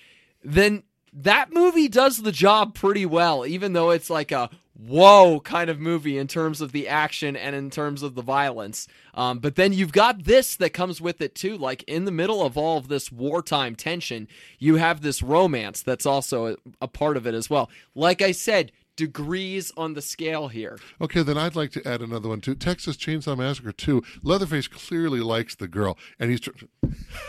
then that movie does the job pretty well, even though it's like a whoa kind of movie in terms of the action and in terms of the violence. Um, but then you've got this that comes with it too. Like in the middle of all of this wartime tension, you have this romance that's also a, a part of it as well. Like I said, degrees on the scale here. Okay, then I'd like to add another one too. Texas Chainsaw Massacre 2. Leatherface clearly likes the girl, and he's. Tr-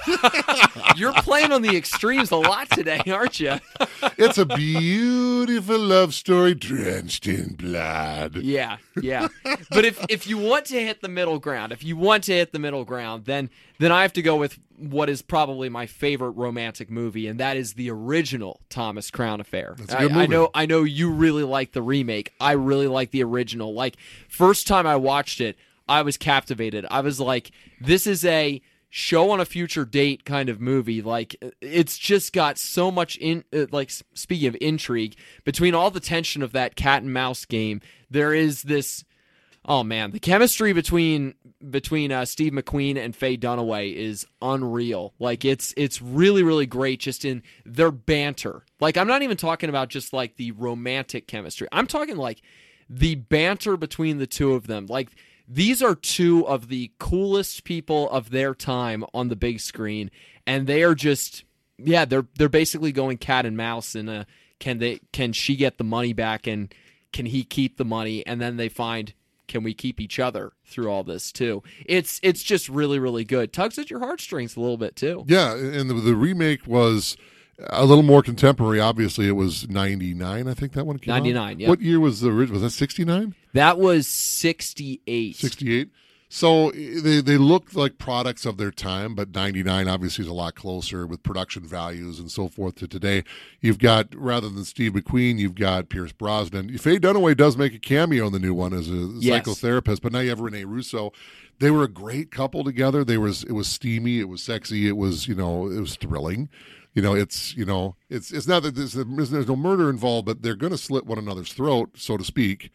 You're playing on the extremes a lot today, aren't you? it's a beautiful love story drenched in blood. Yeah, yeah. But if if you want to hit the middle ground, if you want to hit the middle ground, then then I have to go with what is probably my favorite romantic movie, and that is the original Thomas Crown Affair. That's a good I, I know I know you really like the remake. I really like the original. Like first time I watched it, I was captivated. I was like, this is a show on a future date kind of movie like it's just got so much in uh, like speaking of intrigue between all the tension of that cat and mouse game there is this Oh man, the chemistry between between uh, Steve McQueen and Faye Dunaway is unreal. Like it's it's really really great just in their banter. Like I'm not even talking about just like the romantic chemistry. I'm talking like the banter between the two of them. Like these are two of the coolest people of their time on the big screen and they are just yeah, they're they're basically going cat and mouse and uh can they can she get the money back and can he keep the money and then they find can we keep each other through all this too it's it's just really really good tugs at your heartstrings a little bit too Yeah, and the, the remake was a little more contemporary. Obviously, it was '99. I think that one came 99, yeah. What year was the original? Was that '69? that was 68 68. So eh, they they look like products of their time, but 99 obviously is a lot closer with production values and so forth to today. You've got rather than Steve McQueen, you've got Pierce Brosnan. Faye Dunaway does make a cameo in the new one as a Yes. psychotherapist, but now you have Rene Russo. They were a great couple together. They was it was steamy, it was sexy, it was you know it was thrilling. You know, it's you know it's it's not that there's, there's no murder involved, but they're going to slit one another's throat, so to speak.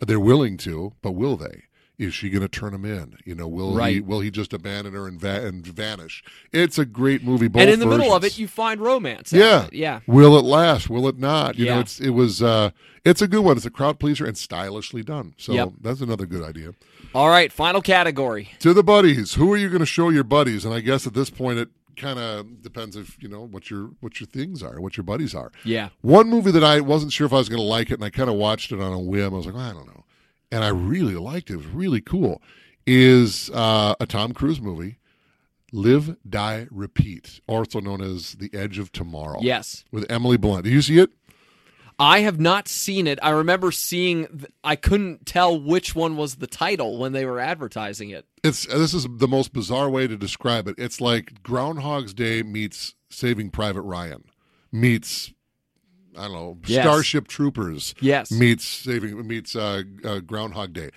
They're willing to, but will they? Is she going to turn him in? You know, will he will he just abandon her and, va- and vanish? It's a great movie. Both and in the middle of it you find romance yeah, yeah Will it last? Will it not? You know, it's it was uh, it's a good one. It's a crowd pleaser and stylishly done. So Yep. that's another good idea. all right final category To the buddies, who are you going to show your buddies? And I guess at this point it kind of depends if you know what your what your things are, what your buddies are. yeah One movie that I wasn't sure if I was going to like it, and I kind of watched it on a whim. I was like, "Oh, I don't know, and I really liked it. It was really cool. Is uh, a Tom Cruise movie, Live, Die, Repeat, also known as The Edge of Tomorrow. yes with Emily Blunt. Do you see it? i have not seen it i remember seeing i couldn't tell which one was the title when they were advertising it It's this is the most bizarre way to describe it. It's like Groundhog's Day meets Saving Private Ryan meets I don't know Yes. Starship Troopers. Yes. meets Saving meets uh, uh, Groundhog Day.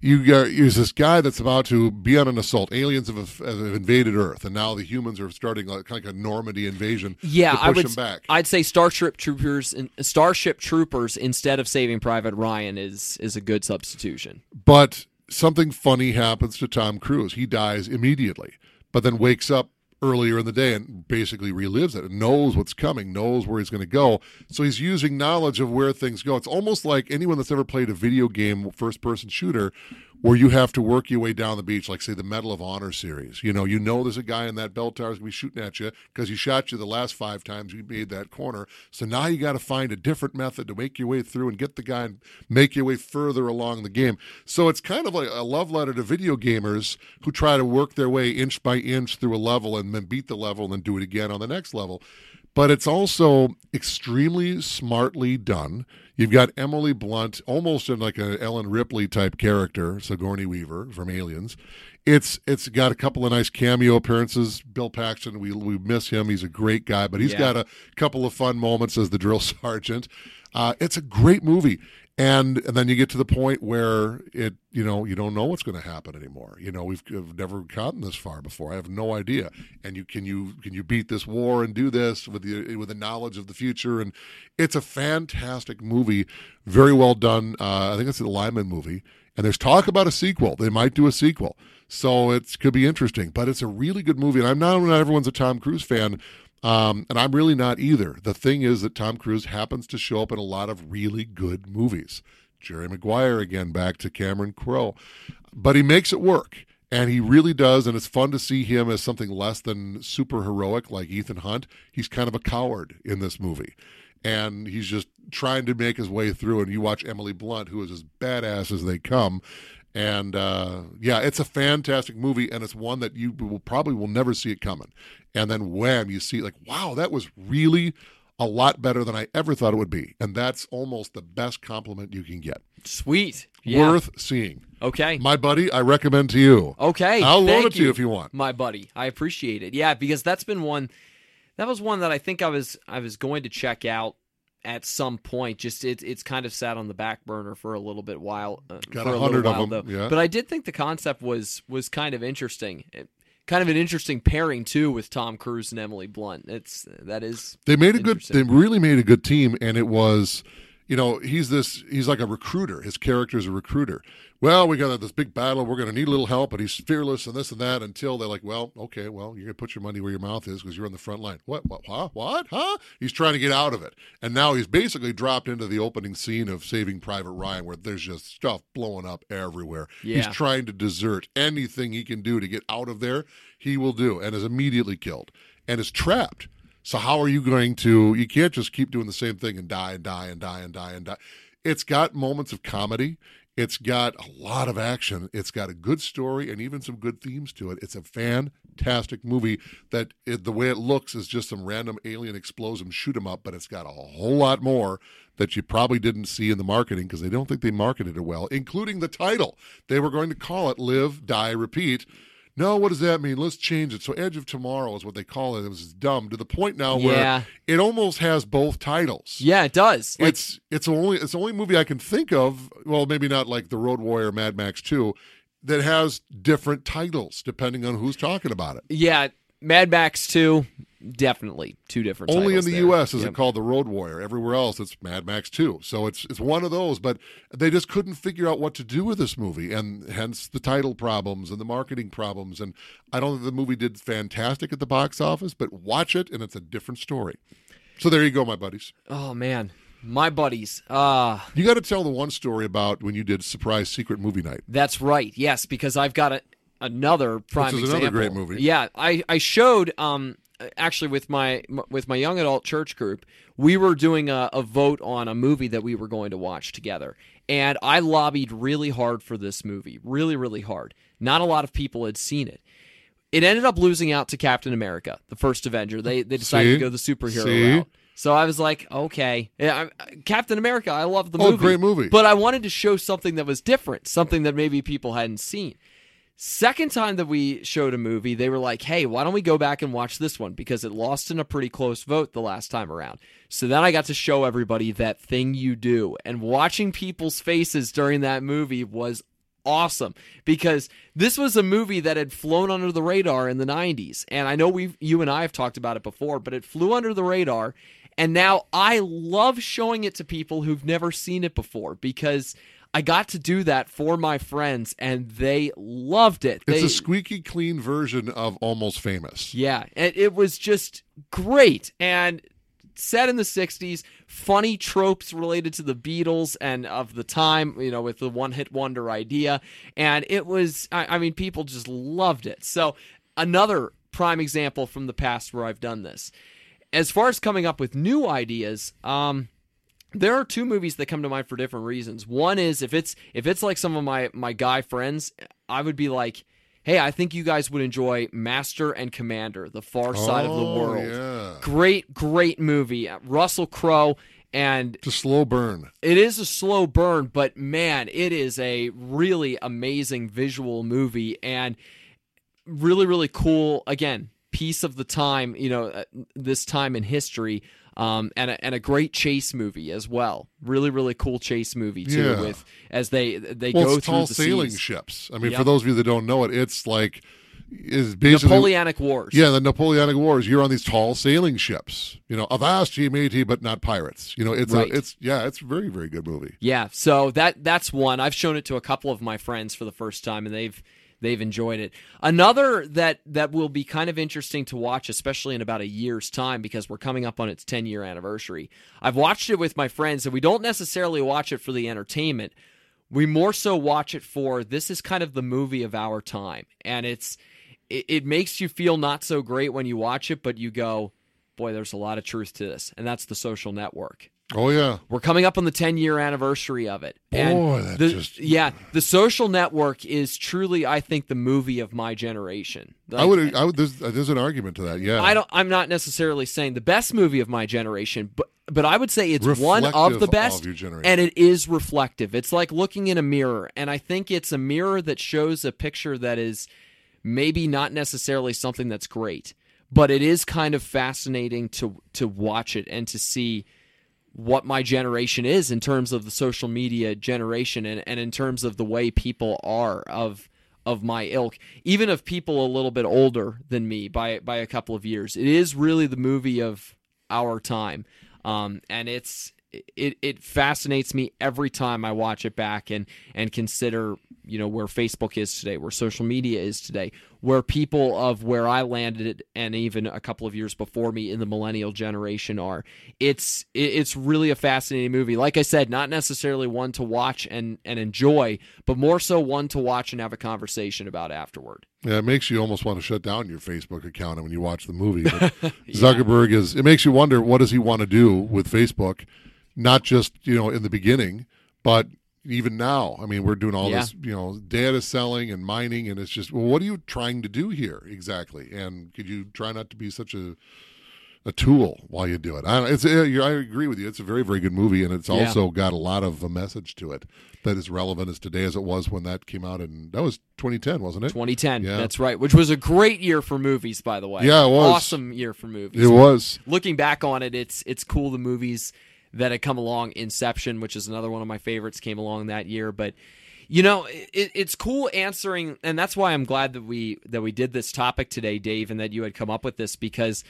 You got there's this guy that's about to be on an assault. Aliens have, have invaded Earth, and now the humans are starting like, kind of like a Normandy invasion. Yeah, to push I would. I'd say Starship Troopers, in, Starship Troopers instead of Saving Private Ryan is is a good substitution. But something funny happens to Tom Cruise. He dies immediately, but then wakes up earlier in the day and basically relives it and knows what's coming, knows where he's going to go. So he's using knowledge of where things go. It's almost like anyone that's ever played a video game first person shooter where you have to work your way down the beach, like say the Medal of Honor series. You know, you know there's a guy in that bell tower going to be shooting at you because he shot you the last five times you made that corner. So now you got to find a different method to make your way through and get the guy and make your way further along the game. So it's kind of like a love letter to video gamers who try to work their way inch by inch through a level and then beat the level and then do it again on the next level. But it's also extremely smartly done. You've got Emily Blunt, almost in like an Ellen Ripley type character, Sigourney Weaver from Aliens. It's it's got a couple of nice cameo appearances. Bill Paxton, we we miss him. He's a great guy, but he's Yeah. got a couple of fun moments as the drill sergeant. Uh, it's a great movie, and and then you get to the point where it you know you don't know what's going to happen anymore. You know we've, we've never gotten this far before. I have no idea. And you can you can you beat this war and do this with the with the knowledge of the future? And it's a fantastic movie, very well done. Uh, I think it's a Liman movie, and there's talk about a sequel. They might do a sequel. So it could be interesting, but it's a really good movie. And I'm not, not everyone's a Tom Cruise fan, um, and I'm really not either. The thing is that Tom Cruise happens to show up in a lot of really good movies. Jerry Maguire again, back to Cameron Crowe, but he makes it work. And he really does, and it's fun to see him as something less than super heroic like Ethan Hunt. He's kind of a coward in this movie. and he's just trying to make his way through. And you watch Emily Blunt, who is as badass as they come. And uh, yeah, it's a fantastic movie, and it's one that you will probably will never see it coming. And then wham, you see like, wow, that was really a lot better than I ever thought it would be. And that's almost the best compliment you can get. Sweet. Yeah. Worth seeing. Okay. My buddy, I recommend to you. Okay. I'll loan it to you if you want. My buddy. I appreciate it. Yeah, because that's been one that was one that I think I was I was going to check out at some point. Just it's it's kind of sat on the back burner for a little bit while. Uh, Got a a hundred of them, though. yeah. But I did think the concept was was kind of interesting. It- kind of an interesting pairing too with Tom Cruise and Emily Blunt. It's that is They made a good. They really made a good team, and it was, you know, he's this. He's like a recruiter. His character is a recruiter. Well, we got this big battle. We're going to need a little help, and he's fearless and this and that. Until they're like, well, okay, well, you're going to put your money where your mouth is because you're on the front line. What? What? Huh? What? Huh? He's trying to get out of it, and now he's basically dropped into the opening scene of Saving Private Ryan, where there's just stuff blowing up everywhere. Yeah. He's trying to desert anything he can do to get out of there. He will do, and is immediately killed, and is trapped. So how are you going to? You can't just keep doing the same thing and die and die and die and die and die. It's got moments of comedy. It's got a lot of action. It's got a good story and even some good themes to it. It's a fantastic movie that it, the way it looks is just some random alien explodes them, shoot 'em up, but it's got a whole lot more that you probably didn't see in the marketing because they don't think they marketed it well, including the title. They were going to call it Live, Die, Repeat. No, what does that mean? Let's change it. So Edge of Tomorrow is what they call it. It was dumb to the point now Yeah. where it almost has both titles. yeah, it does. Like, It's it's only it's the only movie I can think of. Well, maybe not like The Road Warrior, Mad Max Two, that has different titles depending on who's talking about it. yeah, Mad Max 2 definitely two different Only in the there. U.S. is Yep. it called The Road Warrior. Everywhere else, it's Mad Max Two. So it's it's one of those. But they just couldn't figure out what to do with this movie, and hence the title problems and the marketing problems. And I don't think the movie did fantastic at the box office, but watch it, and it's a different story. So there you go, my buddies. Oh man, my buddies. Ah, You got to tell the one story about when you did surprise secret movie night. that's right. Yes, because I've got a, another prime is another great movie. Yeah, I I showed um actually with my with my young adult church group, we were doing a, a vote on a movie that we were going to watch together, and I lobbied really hard for this movie, really really hard. Not a lot of people had seen it. It ended up losing out to Captain America, the first Avenger. They they decided See? to go the superhero See? route. So I was like, okay, yeah, I, Captain America. I love the Oh, movie. great movie. But I wanted to show something that was different, something that maybe people hadn't seen. Second time that we showed a movie, they were like, hey, why don't we go back and watch this one? Because it lost in a pretty close vote the last time around. So then I got to show everybody that thing you do. And watching people's faces during that movie was awesome because this was a movie that had flown under the radar in the 90s. And I know we you and I have talked about it before, but it flew under the radar. And now I love showing it to people who've never seen it before because I got to do that for my friends and they loved it. It's They- a squeaky clean version of Almost Famous. yeah, and it was just great and set in the 60s, funny tropes related to the Beatles and of the time, you know, with the one hit wonder idea. And it was, I, I mean, people just loved it. So, another prime example from the past where I've done this. As far as coming up with new ideas, um, there are two movies that come to mind for different reasons. One is if it's if it's like some of my my guy friends, I would be like, "Hey, I think you guys would enjoy Master and Commander: The Far Side of the Oh, World." Yeah. Great, great movie. Russell Crowe and It's a slow burn. it is a slow burn, but man, it is a really amazing visual movie and really, really cool. Again, piece of the time, you know, uh, this time in history, um, and a, and a great chase movie as well. Really, really cool chase movie too. Yeah. With as they they Well, go it's through tall the sailing ships. I mean, Yep. for those of you that don't know it, it's like is basically Napoleonic Wars. Yeah, the Napoleonic Wars. You're on these tall sailing ships. You know, avast ye matey, but not pirates. You know, it's Right. a, it's yeah, it's a very very good movie. Yeah, so that that's one. I've shown it to a couple of my friends for the first time, and they've they've enjoyed it. Another that that will be kind of interesting to watch, especially in about a year's time, because we're coming up on its 10 year anniversary. I've watched it with my friends, and we don't necessarily watch it for the entertainment. We more so watch it for this is kind of the movie of our time, and it's it, it makes you feel not so great when you watch it, but you go, boy, there's a lot of truth to this, and that's the social network. Oh yeah. We're coming up on the 10 year anniversary of it. And Boy, that the, just- yeah, the social network is truly, I think, the movie of my generation. I would. I would. There's, there's an argument to that. Yeah. I don't. I'm not necessarily saying the best movie of my generation, but but I would say it's one of the best, of and it is reflective. It's like looking in a mirror, and I think it's a mirror that shows a picture that is maybe not necessarily something that's great, but it is kind of fascinating to to watch it and to see what my generation is in terms of the social media generation and, and in terms of the way people are of of my ilk. Even of people a little bit older than me by by a couple of years. It is really the movie of our time. Um, and it's it, it fascinates me every time I watch it back and and consider you know where Facebook is today, where social media is today, where people of where I landed it and even a couple of years before me in the millennial generation are. It's it's really a fascinating movie. Like I said, not necessarily one to watch and and enjoy, but more so one to watch and have a conversation about afterward. Yeah, it makes you almost want to shut down your Facebook account when you watch the movie. But Zuckerberg is. It makes you wonder what does he want to do with Facebook, not just you know in the beginning, but even now. I mean, we're doing all Yeah. this you know data selling and mining, and it's just well, what are you trying to do here exactly? And could you try not to be such a a tool while you do it? I, it's, uh, I agree with you. It's a very very good movie, and it's Yeah. also got a lot of a message to it that is relevant as today as it was when that came out. And that was 2010, wasn't it? 2010, Yeah. that's right, which was a great year for movies, by the way. Yeah, it was. awesome year for movies. It was. looking back on it, it's it's cool the movies that had come along. Inception, which is another one of my favorites, came along that year. But you know, it, it's cool answering, and that's why I'm glad that we that we did this topic today, Dave, and that you had come up with this because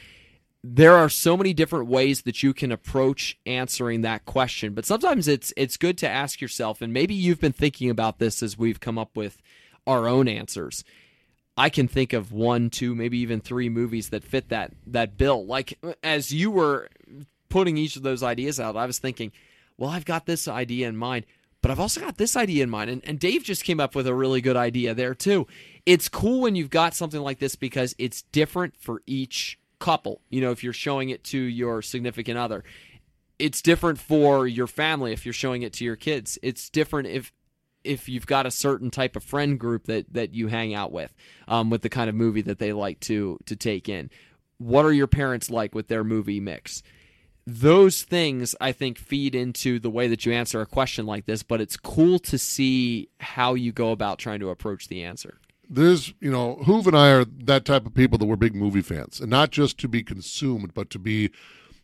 there are so many different ways that you can approach answering that question but sometimes it's it's good to ask yourself and maybe you've been thinking about this as we've come up with our own answers I can think of one, two, maybe even three movies that fit that that bill. Like as you were putting each of those ideas out, I was thinking, well, I've got this idea in mind, but I've also got this idea in mind. And, and Dave just came up with a really good idea there too. It's cool when you've got something like this because it's different for each couple. You know, if you're showing it to your significant other, it's different for your family if you're showing it to your kids. It's different if if you've got a certain type of friend group that that you hang out with, um, with the kind of movie that they like to to take in. What are your parents like with their movie mix? Those things I think feed into the way that you answer a question like this, but it's cool to see how you go about trying to approach the answer. There's, you know, Hoove and I are that type of people that we're big movie fans, and not just to be consumed, but to be.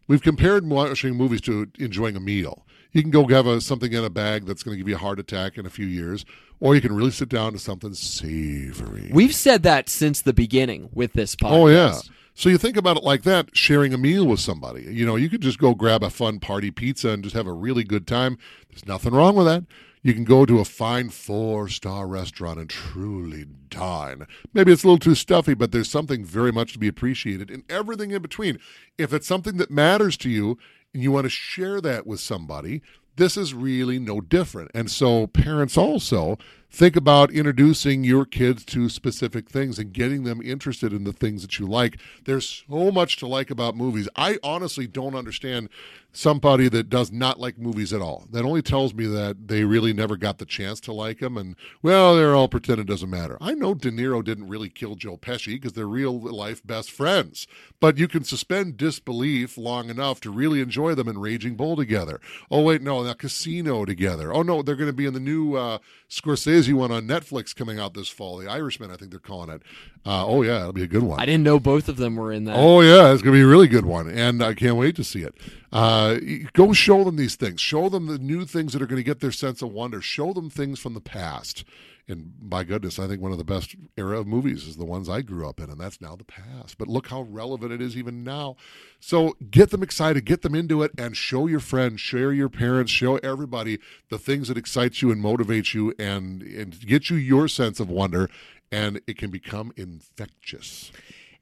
We've compared watching movies to enjoying a meal. You can go have a, something in a bag that's going to give you a heart attack in a few years, or you can really sit down to something savory. We've said that since the beginning with this podcast. Oh yeah. So you think about it like that, sharing a meal with somebody. You know, you could just go grab a fun party pizza and just have a really good time. There's nothing wrong with that. You can go to a fine four-star restaurant and truly dine. Maybe it's a little too stuffy, but there's something very much to be appreciated and everything in between. If it's something that matters to you and you want to share that with somebody, this is really no different. And so, parents also think about introducing your kids to specific things and getting them interested in the things that you like. There's so much to like about movies. I honestly don't understand somebody that does not like movies at all. That only tells me that they really never got the chance to like them. And, well, they're all pretend it doesn't matter. I know De Niro didn't really kill Joe Pesci because they're real life best friends. But you can suspend disbelief long enough to really enjoy them in Raging Bull together. Oh, wait, no, that Casino together. Oh, no, they're going to be in the new uh, Scorsese one on Netflix coming out this fall. The Irishman, I think they're calling it. Uh, oh, yeah, it'll be a good one. I didn't know both of them were in that. Oh yeah, it's gonna be a really good one, and I can't wait to see it. Uh, go show them these things. Show them the new things that are going to get their sense of wonder. Show them things from the past. And by goodness, I think one of the best era of movies is the ones I grew up in, and that's now the past. But look how relevant it is even now. So get them excited, get them into it, and show your friends, share your parents, show everybody the things that excite you and motivate you, and and get you your sense of wonder, and it can become infectious.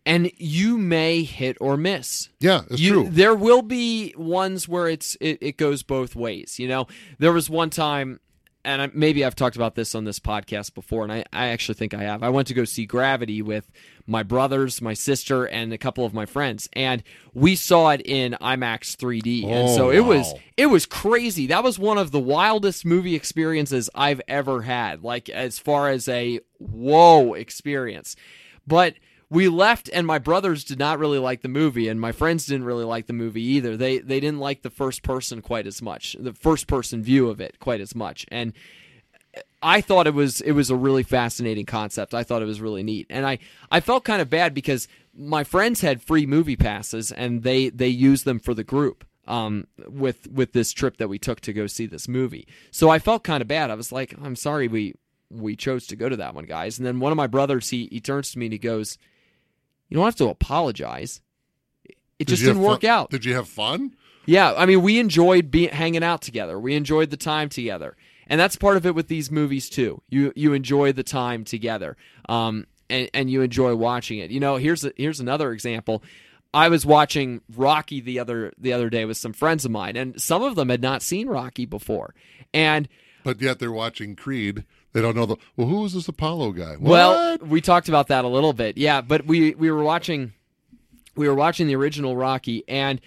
And you may hit or miss. Yeah, it's you, true. There will be ones where it's it, it goes both ways. You know, there was one time and I, maybe I've talked about this on this podcast before, and I, I actually think I have. I went to go see Gravity with my brothers, my sister, and a couple of my friends, and we saw it in IMAX 3D, and Oh, so it was it was crazy. That was one of the wildest movie experiences I've ever had. Like as far as a whoa experience, but we left and my brothers did not really like the movie and my friends didn't really like the movie either they they didn't like the first person quite as much the first person view of it quite as much and I thought it was it was a really fascinating concept. I thought it was really neat, and I I felt kind of bad because my friends had free movie passes and they they used them for the group um, with with this trip that we took to go see this movie. So I felt kind of bad. I was like, I'm sorry we we chose to go to that one, guys. And then one of my brothers he he turns to me and he goes, "You don't have to apologize. It Did just didn't work fun- out." Did you have fun? Yeah, I mean, we enjoyed being hanging out together. We enjoyed the time together, and that's part of it with these movies too. You you enjoy the time together, um, and and you enjoy watching it. You know, here's a, here's another example. I was watching Rocky the other the other day with some friends of mine, and some of them had not seen Rocky before, and But yet they're watching Creed. They don't know the. Well, who is this Apollo guy? What? Well, we talked about that a little bit. Yeah, but we we were watching we were watching the original Rocky and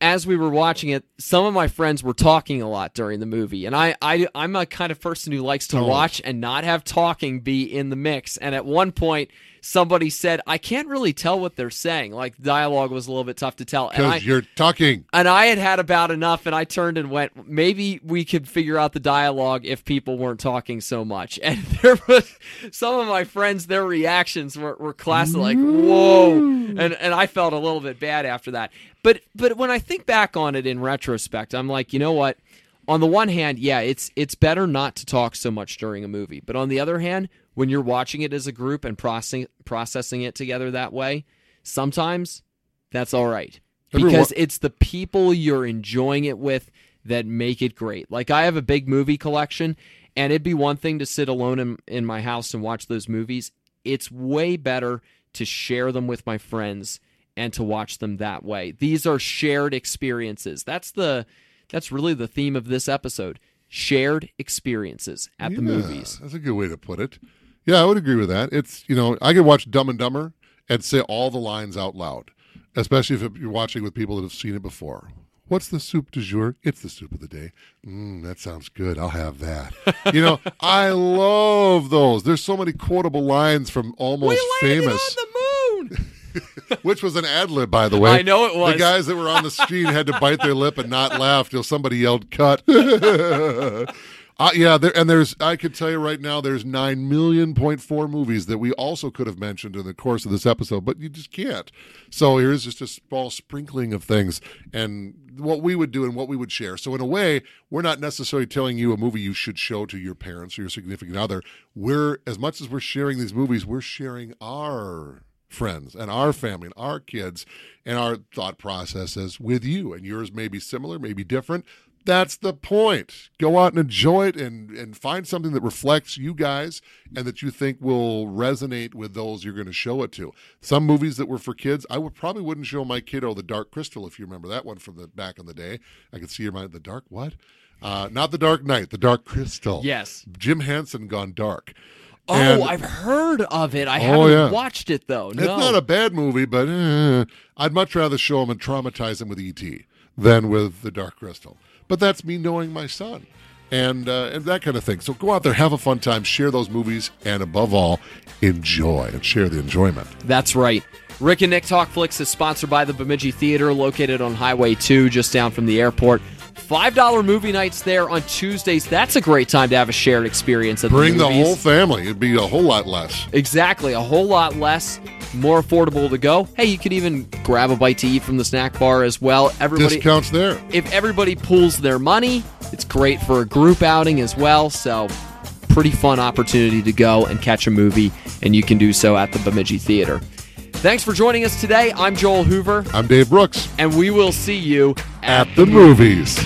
as we were watching it, some of my friends were talking a lot during the movie, and I, I I'm a kind of person who likes to Oh. watch and not have talking be in the mix. And at one point, somebody said, "I can't really tell what they're saying." Like dialogue was a little bit tough to tell, because you're talking. and I had had about enough, and I turned and went, maybe we could figure out the dialogue if people weren't talking so much. And there was some of my friends, their reactions were, were classic, like, whoa. And, and I felt a little bit bad after that. But, but when I think back on it in retrospect, I'm like, you know what? On the one hand, yeah, it's it's better not to talk so much during a movie. But on the other hand, when you're watching it as a group and processing processing it together that way, sometimes that's all right because it's the people you're enjoying it with that make it great. Like I have a big movie collection, and it'd be one thing to sit alone in, in my house and watch those movies. It's way better to share them with my friends and to watch them that way. These are shared experiences. That's the that's really the theme of this episode. Shared experiences at the movies. That's a good way to put it. Yeah, I would agree with that. It's you know I could watch Dumb and Dumber and say all the lines out loud, especially if you're watching with people that have seen it before. What's the soup du jour? It's the soup of the day. Mm, that sounds good. I'll have that. You know, I love those. There's so many quotable lines from Almost Famous, on the moon. which was an ad lib, by the way. I know it was. The guys that were on the screen had to bite their lip and not laugh till somebody yelled "cut." Uh, yeah, there, and there's I could tell you right now there's nine million point four movies that we also could have mentioned in the course of this episode, but you just can't. So here's just a small sprinkling of things and what we would do and what we would share. So in a way, we're not necessarily telling you a movie you should show to your parents or your significant other. We're as much as we're sharing these movies, we're sharing our friends and our family and our kids and our thought processes with you. And yours may be similar, maybe different. That's the point. Go out and enjoy it and, and find something that reflects you guys and that you think will resonate with those you're going to show it to. Some movies that were for kids, I would probably wouldn't show my kiddo The Dark Crystal if you remember that one from the back in the day. I could see your mind. The Dark what? Uh, not The Dark Knight, The Dark Crystal. Yes. Jim Henson gone dark. Oh, And- I've heard of it. I Oh, haven't yeah. watched it though. No. It's not a bad movie, but eh, I'd much rather show him and traumatize him with E.T. than with The Dark Crystal. But that's me knowing my son. And, uh, and that kind of thing. So go out there, have a fun time, share those movies, and above all, enjoy and share the enjoyment. That's right. Rick and Nick Talk Flicks is sponsored by the Bemidji Theater, located on Highway 2, just down from the airport. $5 movie nights there on Tuesdays. That's a great time to have a shared experience at Bring the the whole family. It'd be a whole lot less. Exactly, a whole lot less, more affordable to go. Hey, you could even grab a bite to eat from the snack bar as well. Everybody Discounts there. if everybody pools their money, it's great for a group outing as well. So, pretty fun opportunity to go and catch a movie, and you can do so at the Bemidji Theater. Thanks for joining us today. I'm Joel Hoover, I'm Dave Brooks and we will see you at the movies.